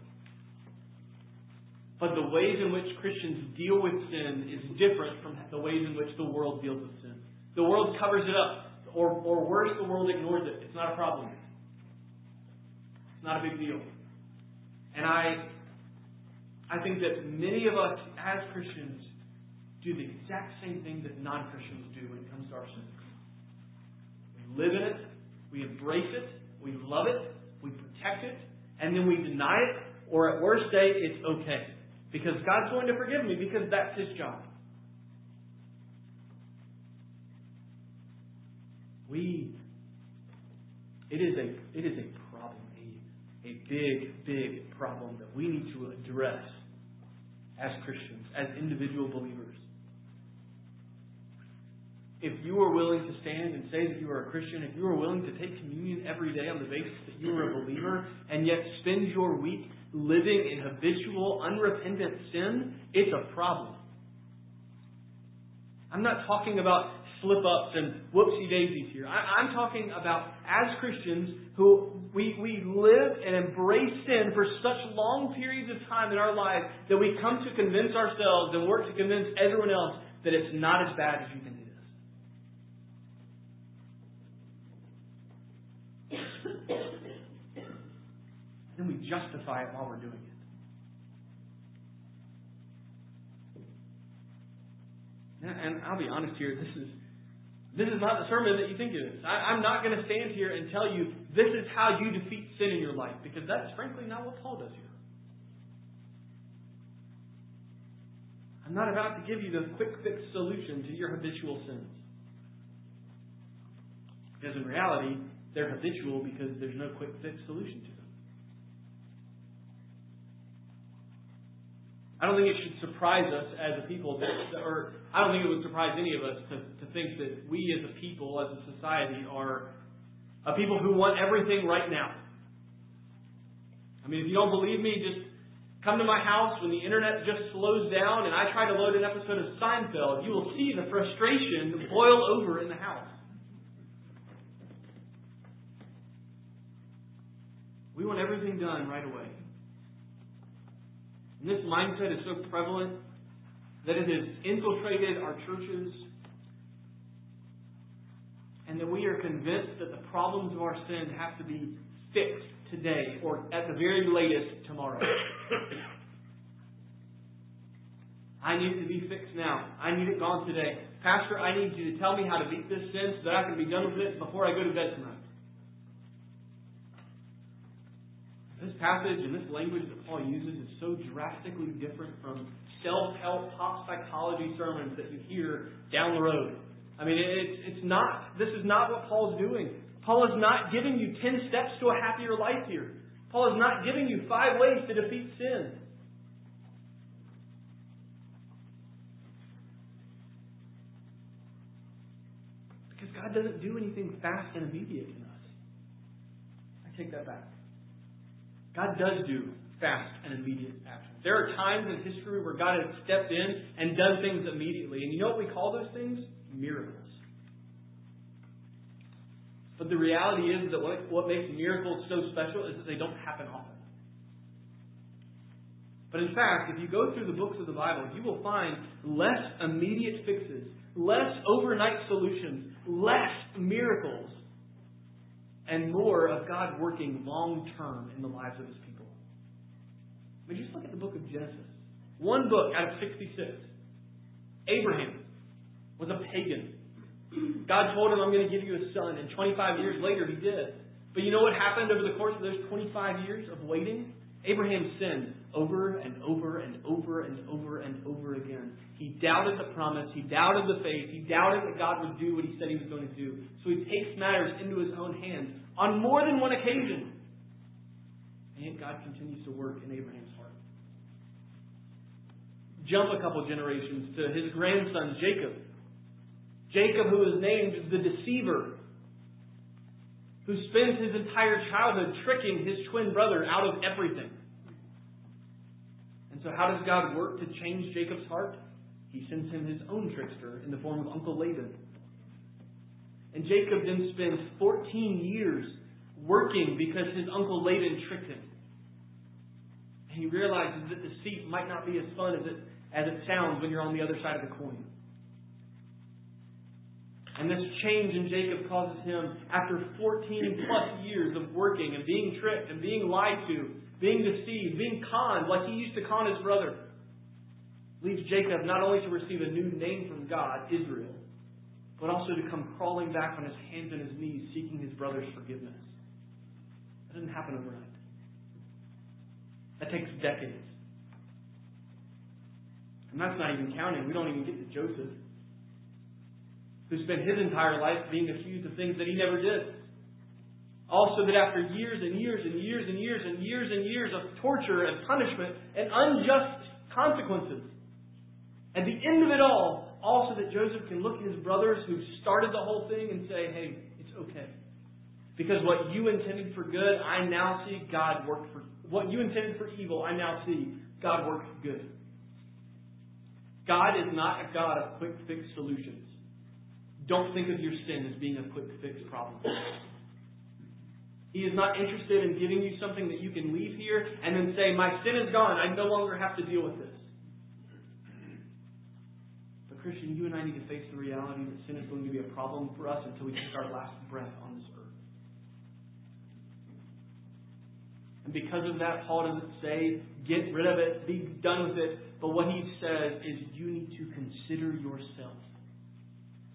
But the ways in which Christians deal with sin is different from the ways in which the world deals with sin. The world covers it up. Or, or worse, the world ignores it. It's not a problem. It's not a big deal. And I, I think that many of us as Christians do the exact same thing that non Christians do when it comes to our sin We live in it, we embrace it, we love it, we protect it, and then we deny it, or at worst say it's okay. Because God's going to forgive me because that's his job. We it is a it is a problem, a, a big, big problem that we need to address as Christians, as individual believers if you are willing to stand and say that you are a Christian, if you are willing to take communion every day on the basis that you are a believer, and yet spend your week living in habitual, unrepentant sin, it's a problem. I'm not talking about slip ups and whoopsie daisies here. I, am talking about as Christians who we, we live and embrace sin for such long periods of time in our lives that we come to convince ourselves and work to convince everyone else that it's not as bad as you think. Then we justify it while we're doing it. And I'll be honest here, this is this is not the sermon that you think it is. I, I'm not going to stand here and tell you this is how you defeat sin in your life, because that's frankly not what Paul does here. I'm not about to give you the quick fix solution to your habitual sins. Because in reality, they're habitual because there's no quick fix solution to them. I don't think it should surprise us as a people, that, or I don't think it would surprise any of us to, to think that we as a people, as a society, are a people who want everything right now. I mean, if you don't believe me, just come to my house when the internet just slows down and I try to load an episode of Seinfeld. You will see the frustration boil over in the house. We want everything done right away. And this mindset is so prevalent that it has infiltrated our churches and that we are convinced that the problems of our sin have to be fixed today or at the very latest tomorrow. I need it to be fixed now. I need it gone today. Pastor, I need you to tell me how to beat this sin so that I can be done with it before I go to bed tonight. This passage and this language that Paul uses is so drastically different from self-help pop psychology sermons that you hear down the road. I mean, it's, it's not, this is not what Paul's doing. Paul is not giving you 10 steps to a happier life here. Paul is not giving you five ways to defeat sin. Because God doesn't do anything fast and immediate in us. I take that back. God does do fast and immediate action. There are times in history where God has stepped in and done things immediately. And you know what we call those things? Miracles. But the reality is that what, what makes miracles so special is that they don't happen often. But in fact, if you go through the books of the Bible, you will find less immediate fixes, less overnight solutions, less miracles, and more of God working long term in the lives of his people. I mean, just look at the book of Genesis. One book out of 66. Abraham was a pagan. God told him, I'm going to give you a son. And 25 years later, he did. But you know what happened over the course of those 25 years of waiting? Abraham sinned over and over and over and over and over again. He doubted the promise. He doubted the faith. He doubted that God would do what he said he was going to do. So he takes matters into his own hands on more than one occasion. And yet God continues to work in Abraham's heart. Jump a couple generations to his grandson, Jacob. Jacob, who is named the deceiver, who spends his entire childhood tricking his twin brother out of everything. So, how does God work to change Jacob's heart? He sends him his own trickster in the form of Uncle Laban. And Jacob then spends 14 years working because his uncle Laban tricked him. And he realizes that deceit might not be as fun as it, as it sounds when you're on the other side of the coin. And this change in Jacob causes him, after 14 plus years of working and being tricked and being lied to, being deceived, being conned like he used to con his brother, leads Jacob not only to receive a new name from God, Israel, but also to come crawling back on his hands and his knees seeking his brother's forgiveness. That doesn't happen overnight. That takes decades. And that's not even counting. We don't even get to Joseph who spent his entire life being accused of things that he never did. Also, that after years and years and years and years and years and years of torture and punishment and unjust consequences, at the end of it all, also that Joseph can look at his brothers who started the whole thing and say, hey, it's okay. Because what you intended for good, I now see God work for what you intended for evil, I now see God work for good. God is not a God of quick fix solutions. Don't think of your sin as being a quick fix problem. He is not interested in giving you something that you can leave here and then say, My sin is gone. I no longer have to deal with this. But, Christian, you and I need to face the reality that sin is going to be a problem for us until we take our last breath on this earth. And because of that, Paul doesn't say, Get rid of it, be done with it. But what he says is, You need to consider yourself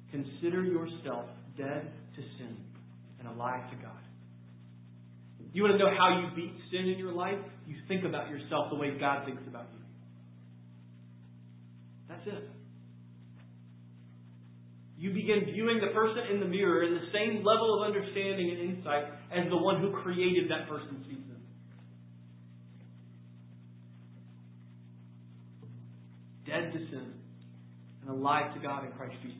Consider yourself dead to sin and alive to God. You want to know how you beat sin in your life? You think about yourself the way God thinks about you. That's it. You begin viewing the person in the mirror in the same level of understanding and insight as the one who created that person sees them. Dead to sin and alive to God in Christ Jesus.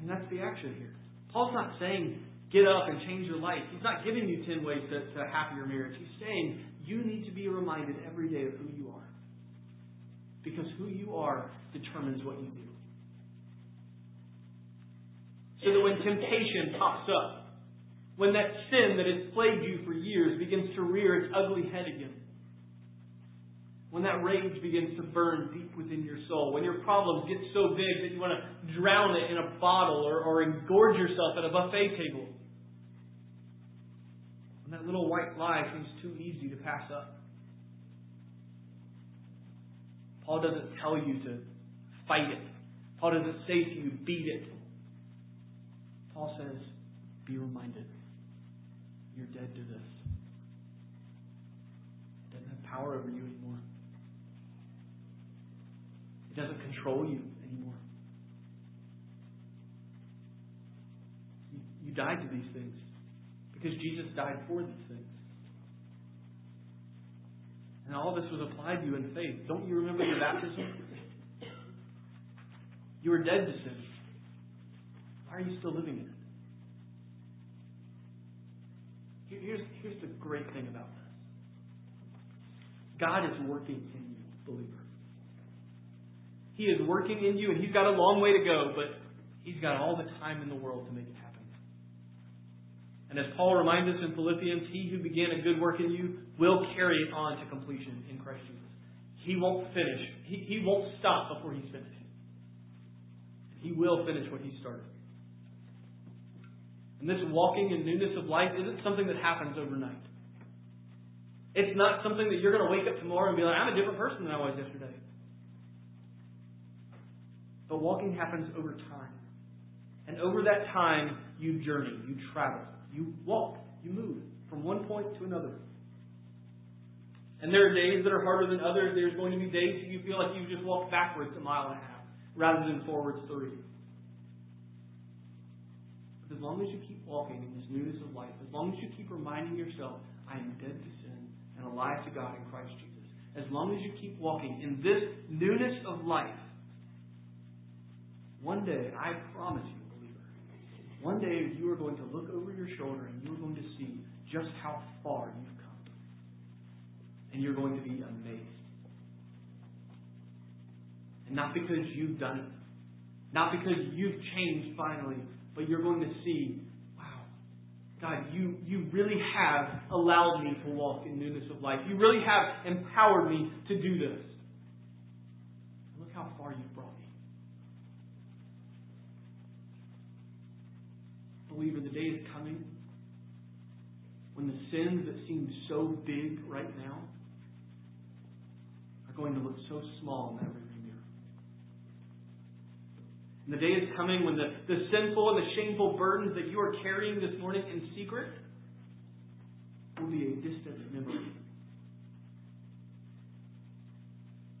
And that's the action here. Paul's not saying get up and change your life. He's not giving you 10 ways to, to a happier marriage. He's saying you need to be reminded every day of who you are. Because who you are determines what you do. So that when temptation pops up, when that sin that has plagued you for years begins to rear its ugly head again, when that rage begins to burn deep within your soul, when your problems get so big that you want to drown it in a bottle or, or engorge yourself at a buffet table, when that little white lie seems too easy to pass up. Paul doesn't tell you to fight it. Paul doesn't say to you, beat it. Paul says, be reminded. You're dead to this. It doesn't have power over you anymore. It doesn't control you anymore. You, you died to these things because Jesus died for these things. And all this was applied to you in faith. Don't you remember your baptism? You were dead to sin. Why are you still living in it? Here's, here's the great thing about this God is working in you, believer. He is working in you, and He's got a long way to go, but He's got all the time in the world to make it happen. And as Paul reminds us in Philippians, He who began a good work in you will carry it on to completion in Christ Jesus. He won't finish. He, he won't stop before He's finished. He will finish what He started. And this walking in newness of life isn't something that happens overnight. It's not something that you're going to wake up tomorrow and be like, I'm a different person than I was yesterday. But walking happens over time. And over that time, you journey, you travel, you walk, you move from one point to another. And there are days that are harder than others. There's going to be days that you feel like you just walked backwards a mile and a half rather than forwards three. But as long as you keep walking in this newness of life, as long as you keep reminding yourself, I am dead to sin and alive to God in Christ Jesus, as long as you keep walking in this newness of life, one day, I promise you, one day you are going to look over your shoulder and you are going to see just how far you've come. And you're going to be amazed. And not because you've done it, not because you've changed finally, but you're going to see, wow, God, you, you really have allowed me to walk in newness of life. You really have empowered me to do this. Look how far you've me. Believer, the day is coming when the sins that seem so big right now are going to look so small in that rearview mirror. And the day is coming when the, the sinful and the shameful burdens that you are carrying this morning in secret will be a distant memory.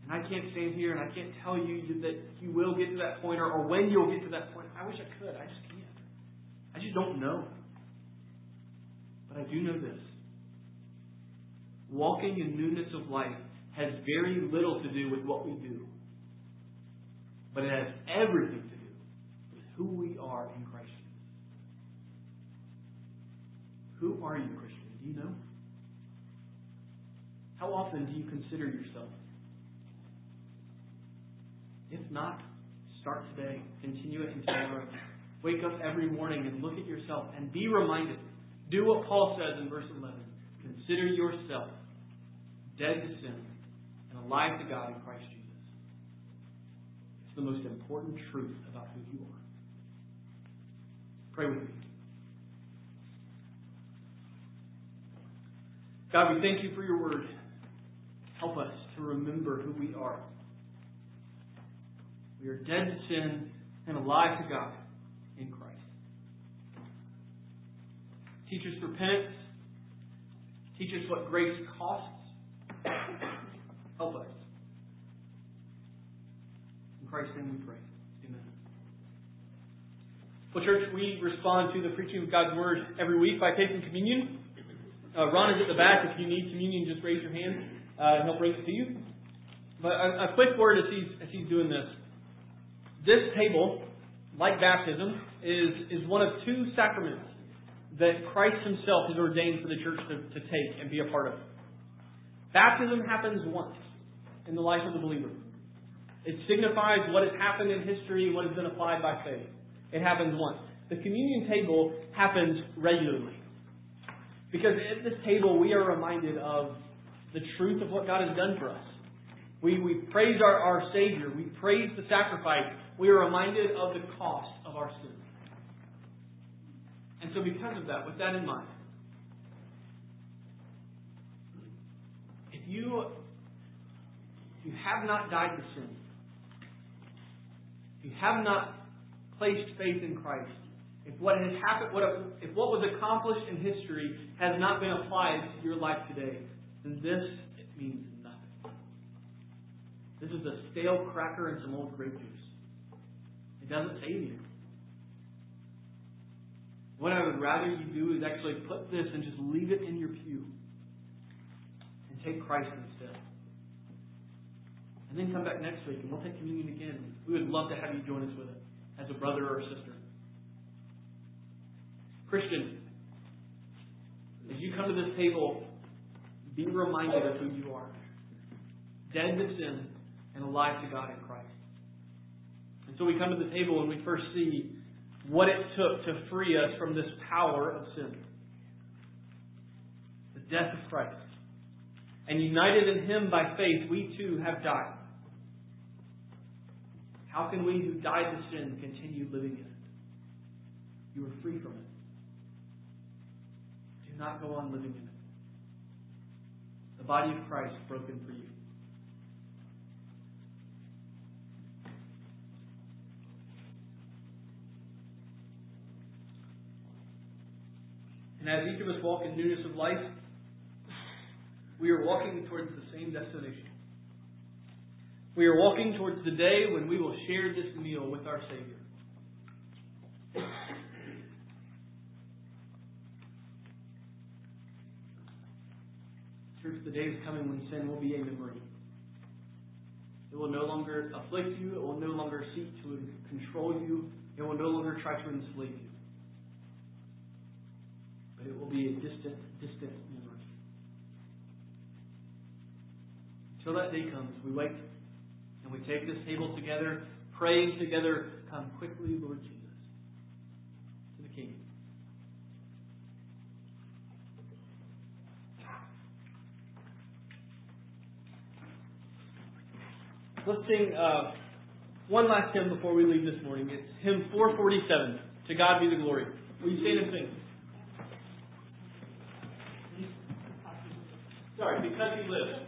And I can't stand here and I can't tell you that you will get to that point or, or when you'll get to that point. I wish I could. I just can't. I just don't know. But I do know this. Walking in newness of life has very little to do with what we do. But it has everything to do with who we are in Christ Who are you, Christian? Do you know? How often do you consider yourself? If not, start today. Continue it until tomorrow. Wake up every morning and look at yourself and be reminded. Do what Paul says in verse 11. Consider yourself dead to sin and alive to God in Christ Jesus. It's the most important truth about who you are. Pray with me. God, we thank you for your word. Help us to remember who we are. We are dead to sin and alive to God in Christ. Teach us repentance. Teach us what grace costs. Help us In Christ's name we pray. Amen. Well, church, we respond to the preaching of God's Word every week by taking communion. Uh, Ron is at the back. If you need communion, just raise your hand, uh, and he'll bring it to you. But a, a quick word as he's, as he's doing this. This table, like baptism, is, is one of two sacraments that Christ himself has ordained for the church to, to take and be a part of. Baptism happens once in the life of the believer. It signifies what has happened in history, what has been applied by faith. It happens once. The communion table happens regularly. Because at this table, we are reminded of the truth of what God has done for us. We, we praise our, our Savior. We praise the sacrifice. We are reminded of the cost of our sin. And so, because of that, with that in mind, if you, if you have not died to sin, if you have not placed faith in Christ, if what has happened, what, if what was accomplished in history has not been applied to your life today, then this means nothing. This is a stale cracker and some old grape juice. It doesn't save you. What I would rather you do is actually put this and just leave it in your pew and take Christ instead. And then come back next week and we'll take communion again. We would love to have you join us with it as a brother or a sister. Christian, as you come to this table, be reminded of who you are dead to sin and alive to God in Christ. And so we come to the table and we first see what it took to free us from this power of sin the death of Christ. And united in Him by faith, we too have died. How can we who died to sin continue living in it? You are free from it. Do not go on living in it. The body of Christ broken for you. And as each of us walk in newness of life, we are walking towards the same destination. We are walking towards the day when we will share this meal with our Savior. Church, the day is coming when sin will be a memory. It will no longer afflict you. It will no longer seek to control you. It will no longer try to enslave you. It will be a distant, distant memory. Until that day comes, we wait and we take this table together, praying together, Come quickly, Lord Jesus, to the King. Let's sing uh, one last hymn before we leave this morning. It's hymn 447. To God be the glory. Will you stand and sing? Sorry, because he lives.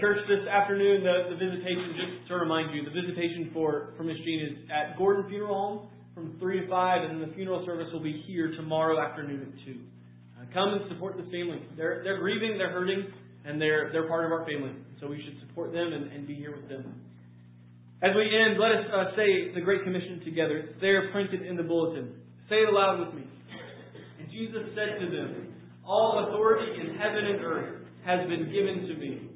Church, this afternoon, the, the visitation, just to remind you, the visitation for, for Miss Jean is at Gordon Funeral Home from 3 to 5, and then the funeral service will be here tomorrow afternoon at 2. Uh, come and support this family. They're, they're grieving, they're hurting, and they're, they're part of our family. So we should support them and, and be here with them. As we end, let us uh, say the Great Commission together. It's there printed in the bulletin. Say it aloud with me. And Jesus said to them, All authority in heaven and earth has been given to me.